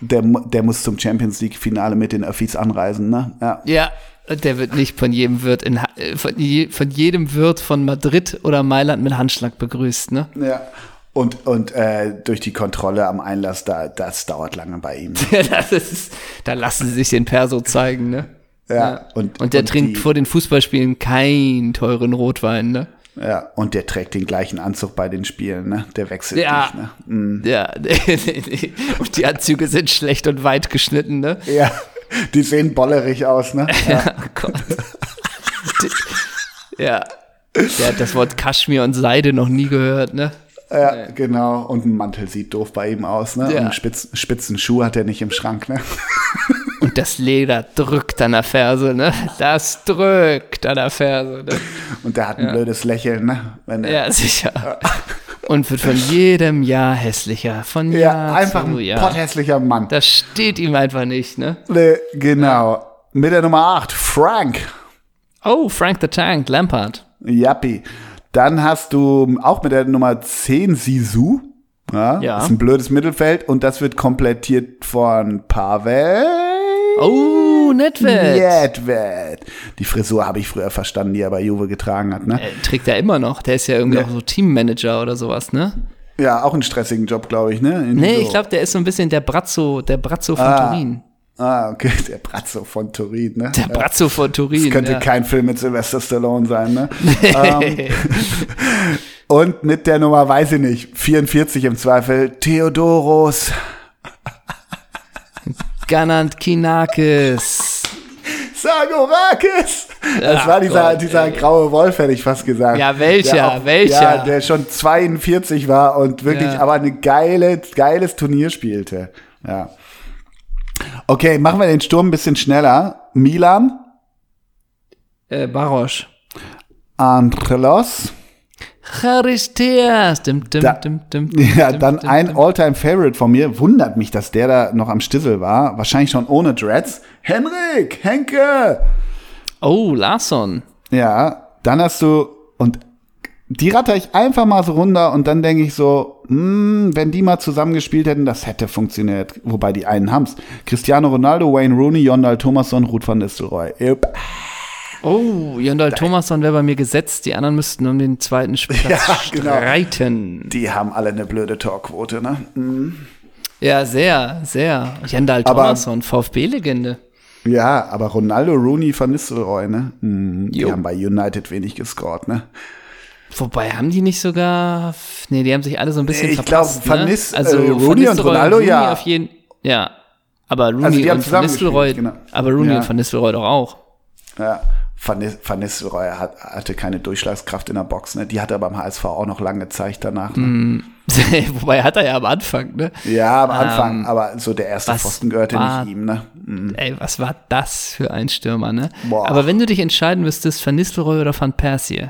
der, der muss zum Champions League-Finale mit den Öffis anreisen, ne? Ja. Ja, und der wird nicht von jedem Wirt in, äh, von, je, von jedem Wirt von Madrid oder Mailand mit Handschlag begrüßt, ne? ja. Und, und äh, durch die Kontrolle am Einlass, da, das dauert lange bei ihm. das ist, da lassen sie sich den Perso zeigen, ne? Ja. Und, Und der und trinkt die, vor den Fußballspielen keinen teuren Rotwein, ne? Ja, und der trägt den gleichen Anzug bei den Spielen, ne? Der wechselt Ja. nicht, ne? Mhm. Ja, und die Anzüge sind schlecht und weit geschnitten, ne? Ja, die sehen bollerig aus, ne? Ja. Oh Gott. ja. Der hat das Wort Kaschmir und Seide noch nie gehört, ne? Ja, genau. Und ein Mantel sieht doof bei ihm aus, ne? Ja. Und spitz, spitzen Schuh hat er nicht im Schrank, ne? Und das Leder drückt an der Ferse, ne? Das drückt an der Ferse, ne? Und der hat ein blödes Lächeln, ne? Wenn Ja, sicher. Und wird von jedem Jahr hässlicher. Von ja, Jahr einfach ein Jahr. potthässlicher Mann. Das steht ihm einfach nicht, ne? Ne, genau. Mit der Nummer 8, Frank. Oh, Frank the Tank, Lampard. Jappi. Dann hast du auch mit der Nummer 10 Sisu. Ja, Ja. Ist ein blödes Mittelfeld und das wird komplettiert von Pavel. Oh, Nedved. Nedved. Die Frisur habe ich früher verstanden, die er bei Juve getragen hat, ne? Äh, trägt er immer noch. Der ist ja irgendwie Ja. auch so Teammanager oder sowas, ne? Ja, auch einen stressigen Job, glaube ich, ne? Irgendwie Nee, so. ich glaube, der ist so ein bisschen der Brazzo, der Brazzo von Ah. Turin. Ah, okay, der Brazzo von Turin, ne? Der Brazzo von Turin. Das könnte ja. kein Film mit Sylvester Stallone sein, ne? ähm, und mit der Nummer, weiß ich nicht, 44 im Zweifel, Theodoros. Ganant Kinakis. Sagorakis! Das Ach war dieser, Gott, dieser ey. graue Wolf, hätte ich fast gesagt. Ja, welcher, Der auch- welcher? Ja, der schon 42 war und wirklich Ja. aber eine geile, geiles Turnier spielte. Ja. Okay, machen wir den Sturm ein bisschen schneller. Milan, Äh, Barosch. Angelos. Charisteas. Dim, dim, Da- dim, dim, Ja, dann ein dim. All-Time-Favorite von mir. Wundert mich, dass der da noch am Stissel war. Wahrscheinlich schon ohne Dreads. Henrik, Henke. Oh, Larsson. Ja, dann hast du, und die ratter ich einfach mal so runter und dann denke ich so, hm, wenn die mal zusammengespielt hätten, das hätte funktioniert. Wobei die einen haben's. Cristiano Ronaldo, Wayne Rooney, Jondal Thomasson, Ruth van Nistelrooy. Yep. Oh, Jondal Thomasson wäre bei mir gesetzt. Die anderen müssten um den zweiten Platz Ja, genau. streiten. Die haben alle eine blöde Torquote, ne? Hm. Ja, sehr, sehr. Jendal Thomasson, VfB-Legende. Ja, aber Ronaldo, Rooney, Van Nistelrooy, ne? Hm, die haben bei United wenig gescored, ne? Wobei, haben die nicht sogar. Nee, die haben sich alle so ein bisschen ich verpasst. Van ne? Nis- also, äh, Rooney und Ronaldo, Rooney ja. Auf jeden, ja. Aber Rooney Also die haben und Van Nistelrooy. genau. Aber Rooney Ja. und Van Nistelrooy doch auch. Ja. Van, Nis- Van Nistelrooy hat, hatte keine Durchschlagskraft in der Box, ne? Die hat er beim HSV auch noch lange gezeigt danach. Ne? Mhm. Wobei hat er ja am Anfang, ne? Ja, am Anfang, Ähm, aber so der erste Pfosten gehörte war- nicht ihm, ne? Mhm. Ey, was war das für ein Stürmer, ne? Boah. Aber wenn du dich entscheiden müsstest, Van Nistelrooy oder Van Persie,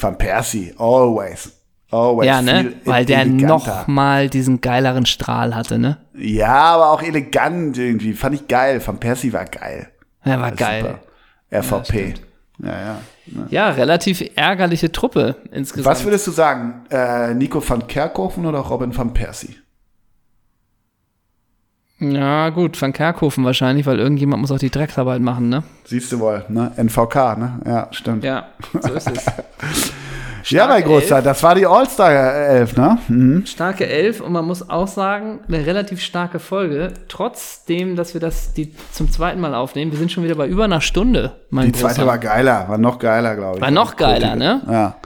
Van Persie, always. Always. ja, ne? Weil der eleganter. noch mal diesen geileren Strahl hatte, ne? Ja, aber auch elegant irgendwie. Fand ich geil. Van Persie war geil. Er war ist geil. Super. RVP. Ja, ja. ja. Ja, relativ ärgerliche Truppe insgesamt. Was würdest du sagen? Äh, Nico van Kerkhoven oder Robin van Persie? Ja, gut, Van Kerkhofen wahrscheinlich, weil irgendjemand muss auch die Drecksarbeit machen, ne? Siehst du wohl, ne? NVK, ne? Ja, stimmt. Ja, so ist es. mein Starke Großer, das war die All-Star-Elf, ne? Mhm. Starke Elf und man muss auch sagen, eine relativ starke Folge. Trotzdem, dass wir das die zum zweiten Mal aufnehmen. Wir sind schon wieder bei über einer Stunde, mein Die zweite Großer. war geiler, war noch geiler, glaube ich. War noch geiler, ne? Ja.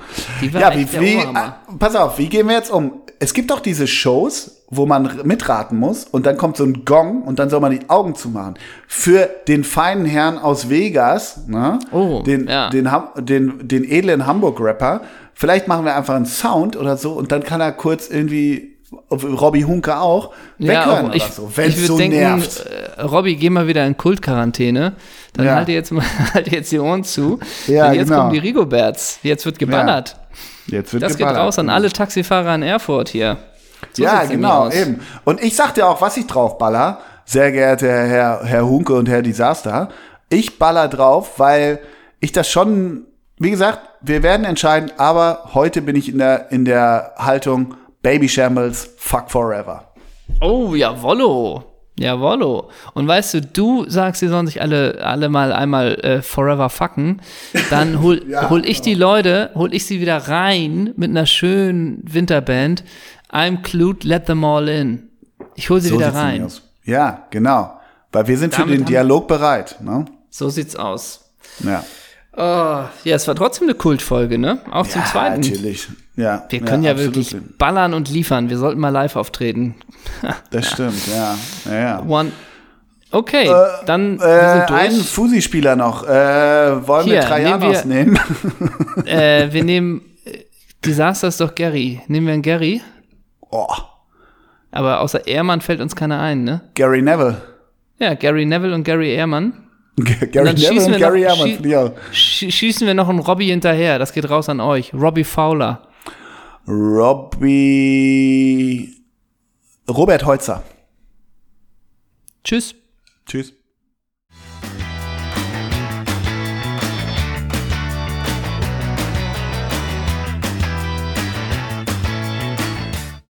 Die war Ja, wie, wie, ah, pass auf, wie gehen wir jetzt um? Es gibt doch diese Shows, wo man mitraten muss und dann kommt so ein Gong und dann soll man die Augen zumachen. Für den feinen Herrn aus Vegas, ne? Oh, den, ja. den, den, den edlen Hamburg-Rapper, vielleicht machen wir einfach einen Sound oder so und dann kann er kurz irgendwie, Robbie Hunke auch, weghören auch ich, oder so, wenn es so denken, nervt. äh, Robby, geh mal wieder in Kultquarantäne. Dann Ja. halt jetzt mal halt jetzt die Ohren zu. Ja, Denn jetzt genau. kommen die Rigoberts. Jetzt wird geballert. Jetzt wird Das geht geballert. raus an alle Taxifahrer in Erfurt hier. So ja, genau, eben. Und ich sag dir auch, was ich drauf baller, sehr geehrter Herr, Herr Hunke und Herr Disaster. Ich baller drauf, weil ich das schon, wie gesagt, wir werden entscheiden, aber heute bin ich in der, in der Haltung Baby Shambles, fuck forever. Oh, jawollo. Jawollo. Und weißt du, du sagst, sie sollen sich alle, alle mal einmal äh, forever fucken. Dann hol, Ja. hol ich die Leute, hol ich sie wieder rein mit einer schönen Winterband. I'm clued, let them all in. Ich hol sie wieder sieht's nämlich rein. Ja, genau. Weil wir sind für Damit den haben- Dialog bereit. Ne? So sieht's aus. Ja. Oh, ja, es war trotzdem eine Kultfolge, ne? Auch zum ja, zweiten. natürlich. Ja, Wir können ja, absolut. wirklich ballern und liefern. Wir sollten mal live auftreten. Das stimmt, ja. ja, ja. One. Okay, dann wir Äh, sind durch. einen Fusi-Spieler noch. Äh, wollen Hier, wir Trajanos nehmen nehmen? äh, wir nehmen äh, Desaster ist doch Gary. Nehmen wir einen Gary? oh, Aber außer Ehrmann fällt uns keiner ein, ne? Gary Neville. Ja, Gary Neville und Gary Ehrmann. Gary dann Neville schießen und wir Gary noch- Ehrmann. schie-. Sch schießen wir noch einen Robbie hinterher. Das geht raus an euch. Robbie Fowler. Robbie. Robert Heutzer. Tschüss. Tschüss.